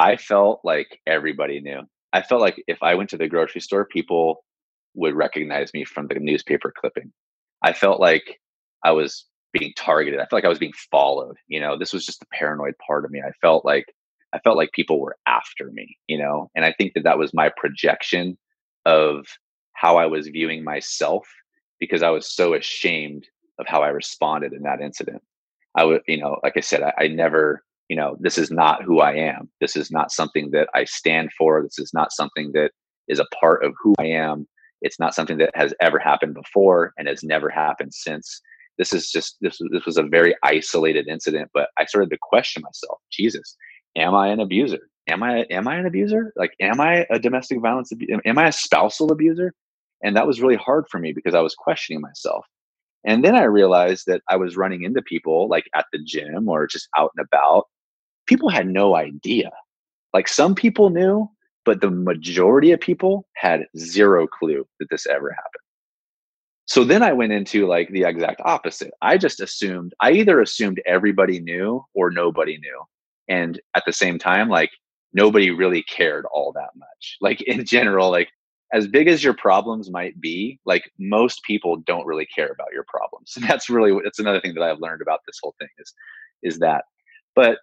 I felt like everybody knew. I felt like if I went to the grocery store, people would recognize me from the newspaper clipping. I felt like I was being targeted. I felt like I was being followed. You know, this was just the paranoid part of me. I felt like I felt like people were after me. You know, and I think that that was my projection of how I was viewing myself because I was so ashamed of how I responded in that incident. I would, you know, like I said, I, I never you know this is not who i am. This is not something that i stand for. This is not something that is a part of who i am. It's not something that has ever happened before and has never happened since. This is just this this was a very isolated incident but i started to question myself jesus am i an abuser? Am i am i an abuser? Like am i a domestic violence am i a spousal abuser? And that was really hard for me because i was questioning myself. And then i realized that i was running into people like at the gym or just out and about people had no idea. Like some people knew, but the majority of people had zero clue that this ever happened. So then I went into like the exact opposite. I just assumed, I either assumed everybody knew or nobody knew. And at the same time, like nobody really cared all that much. Like in general, like as big as your problems might be, like most people don't really care about your problems. And that's really, that's another thing that I've learned about this whole thing is, is that. But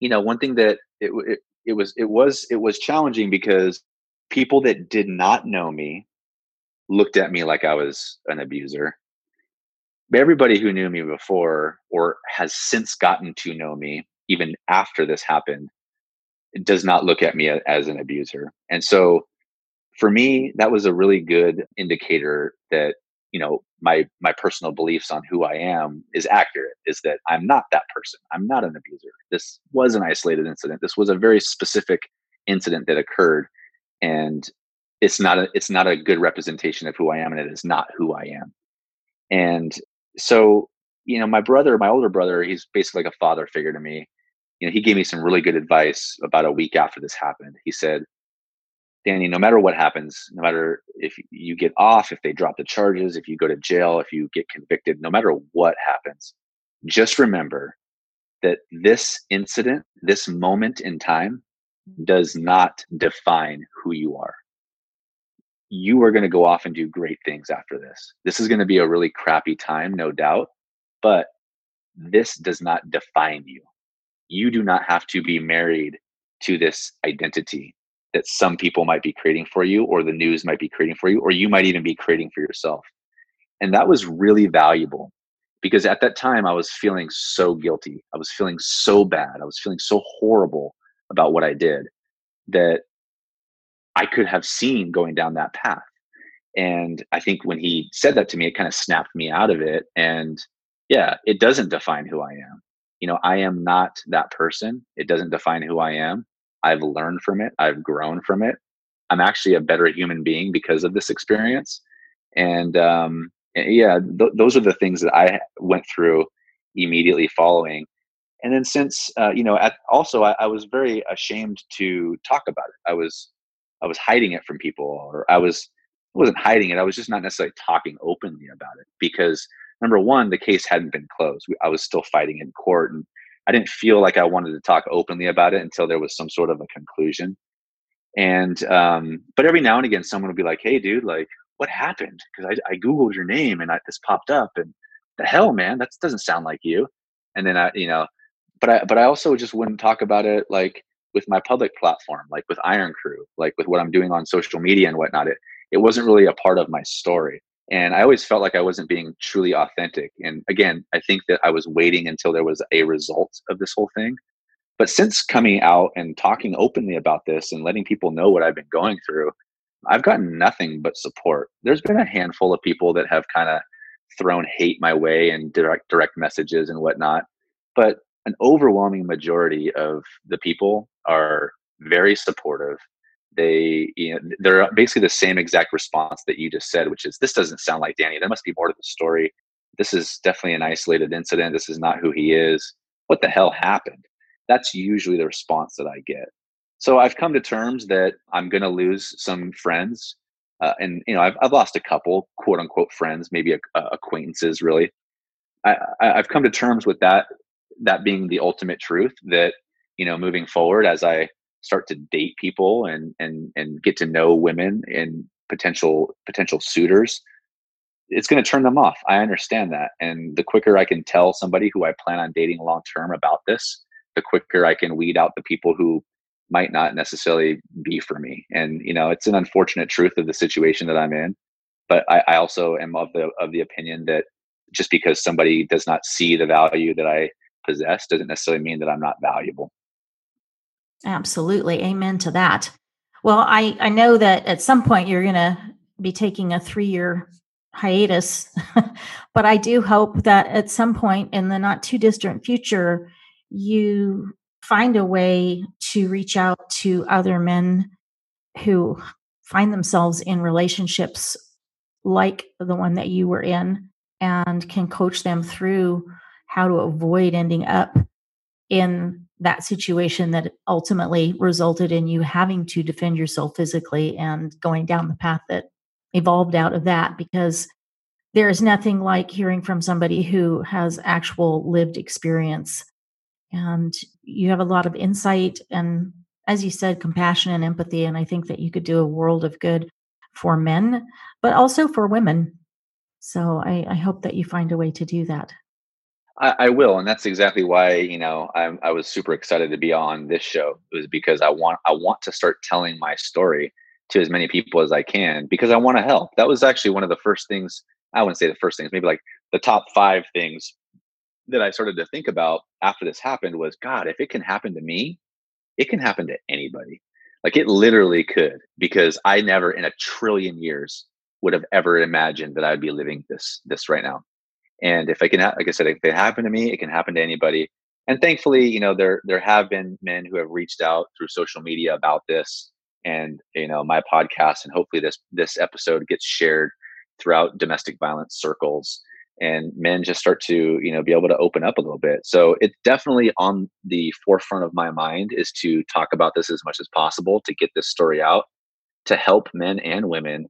you know, one thing that it, it, it was it was it was challenging because people that did not know me looked at me like I was an abuser. But Everybody who knew me before or has since gotten to know me, even after this happened, does not look at me as an abuser. And so for me, that was a really good indicator that you know my my personal beliefs on who i am is accurate is that i'm not that person. I'm not an abuser. This was an isolated incident. This was a very specific incident that occurred and it's not a it's not a good representation of who i am and it is not who i am. And so you know my brother my older brother he's basically like a father figure to me. You know he gave me some really good advice about a week after this happened. He said Danny, no matter what happens, no matter if you get off, if they drop the charges, if you go to jail, if you get convicted, no matter what happens, just remember that this incident, this moment in time, does not define who you are. You are going to go off and do great things after this. This is going to be a really crappy time, no doubt, but this does not define you. You do not have to be married to this identity that some people might be creating for you or the news might be creating for you or you might even be creating for yourself. And that was really valuable because at that time i was feeling so guilty. I was feeling so bad. I was feeling so horrible about what i did that i could have seen going down that path. And i think when he said that to me it kind of snapped me out of it. And yeah it doesn't define who i am. You know i am not that person. It doesn't define who i am I've learned from it. I've grown from it. I'm actually a better human being because of this experience. And um, yeah, th- those are the things that I went through immediately following. And then since uh, you know, at, also I, I, was very ashamed to talk about it. I was I was hiding it from people, or I was I wasn't hiding it. I was just not necessarily talking openly about it because number one, the case hadn't been closed. I was still fighting in court, and I didn't feel like I wanted to talk openly about it until there was some sort of a conclusion. And um, but every now and again, someone would be like, "Hey, dude, like, what happened?" Because I, I googled your name and I, this popped up, and the hell, man, that doesn't sound like you. And then I, you know, but I but I also just wouldn't talk about it like with my public platform, like with Iron Crew, like with what I'm doing on social media and whatnot. It it wasn't really a part of my story. And I always felt like I wasn't being truly authentic. And again, I think that I was waiting until there was a result of this whole thing. But since coming out and talking openly about this and letting people know what I've been going through, I've gotten nothing but support. There's been a handful of people that have kind of thrown hate my way and direct direct messages and whatnot. But an overwhelming majority of the people are very supportive. They, you know, they're basically the same exact response that you just said, which is, "This doesn't sound like Danny. There must be more to the story. This is definitely an isolated incident. This is not who he is. What the hell happened?" That's usually the response that I get. So I've come to terms that I'm going to lose some friends, uh, and you know, I've I've lost a couple quote unquote friends, maybe a, a acquaintances, really. I, I've come to terms with that that being the ultimate truth that you know moving forward as i start to date people and and and get to know women and potential potential suitors it's going to turn them off. I understand that. And the quicker i can tell somebody who i plan on dating long term about this the quicker i can weed out the people who might not necessarily be for me. And you know it's an unfortunate truth of the situation that i'm in but I, I also am of the of the opinion that just because somebody does not see the value that i possess doesn't necessarily mean that I'm not valuable. Absolutely. Amen to that. Well, I, I know that at some point you're going to be taking a three year hiatus, but I do hope that at some point in the not too distant future, you find a way to reach out to other men who find themselves in relationships like the one that you were in and can coach them through how to avoid ending up in that situation that ultimately resulted in you having to defend yourself physically and going down the path that evolved out of that because there is nothing like hearing from somebody who has actual lived experience. And you have a lot of insight and as you said compassion and empathy and i think that you could do a world of good for men but also for women. So i, I hope that you find a way to do that I, I, will, and that's exactly why you know I'm, I was super excited to be on this show. It was because I want I want to start telling my story to as many people as I can because I want to help. That was actually one of the first things. I wouldn't say the first things, maybe like the top five things that I started to think about after this happened was God, if it can happen to me, it can happen to anybody. Like it literally could, because I never in a trillion years would have ever imagined that I'd be living this this right now. And if I can, like I said, if it happened to me, it can happen to anybody. And thankfully, you know, there there have been men who have reached out through social media about this, and you know, my podcast, and hopefully this this episode gets shared throughout domestic violence circles, and men just start to you know be able to open up a little bit. So it's definitely on the forefront of my mind is to talk about this as much as possible to get this story out to help men and women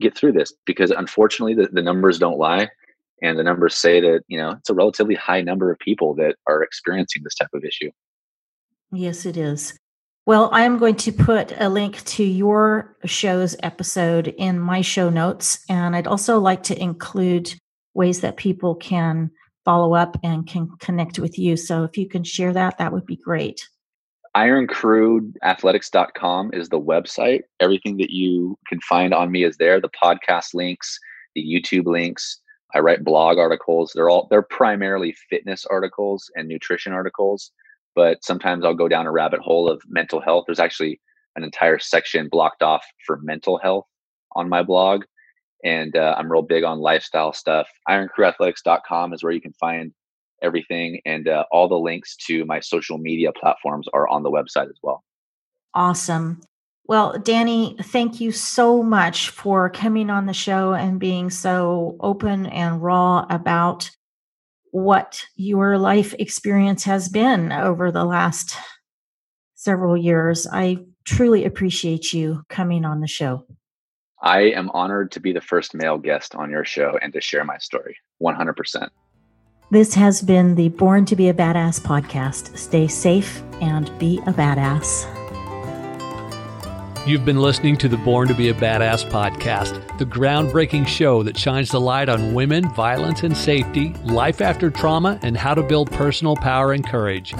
get through this because unfortunately the, the numbers don't lie and the numbers say that you know it's a relatively high number of people that are experiencing this type of issue. Yes it is. Well i'm going to put a link to your show's episode in my show notes and i'd also like to include ways that people can follow up and can connect with you. So if you can share that that would be great. ironcrewathletics.com is the website. Everything that you can find on me is there. The podcast links the youtube links I write blog articles. They're all they're primarily fitness articles and nutrition articles, but sometimes I'll go down a rabbit hole of mental health. There's actually an entire section blocked off for mental health on my blog, and uh, I'm real big on lifestyle stuff. IronCrewAthletics.com is where you can find everything, and uh, all the links to my social media platforms are on the website as well. Awesome. Well, Danny, thank you so much for coming on the show and being so open and raw about what your life experience has been over the last several years. I truly appreciate you coming on the show. I am honored to be the first male guest on your show and to share my story 100%. This has been the Born to be a Badass podcast. Stay safe and be a badass. You've been listening to the Born to be a Badass podcast, the groundbreaking show that shines the light on women, violence and safety, life after trauma, and how to build personal power and courage.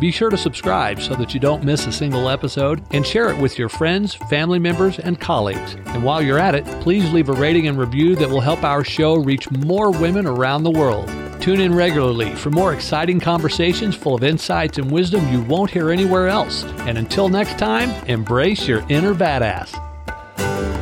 Be sure to subscribe so that you don't miss a single episode and share it with your friends, family members, and colleagues. And while you're at it, please leave a rating and review that will help our show reach more women around the world. Tune in regularly for more exciting conversations full of insights and wisdom you won't hear anywhere else. And until next time, embrace your inner badass.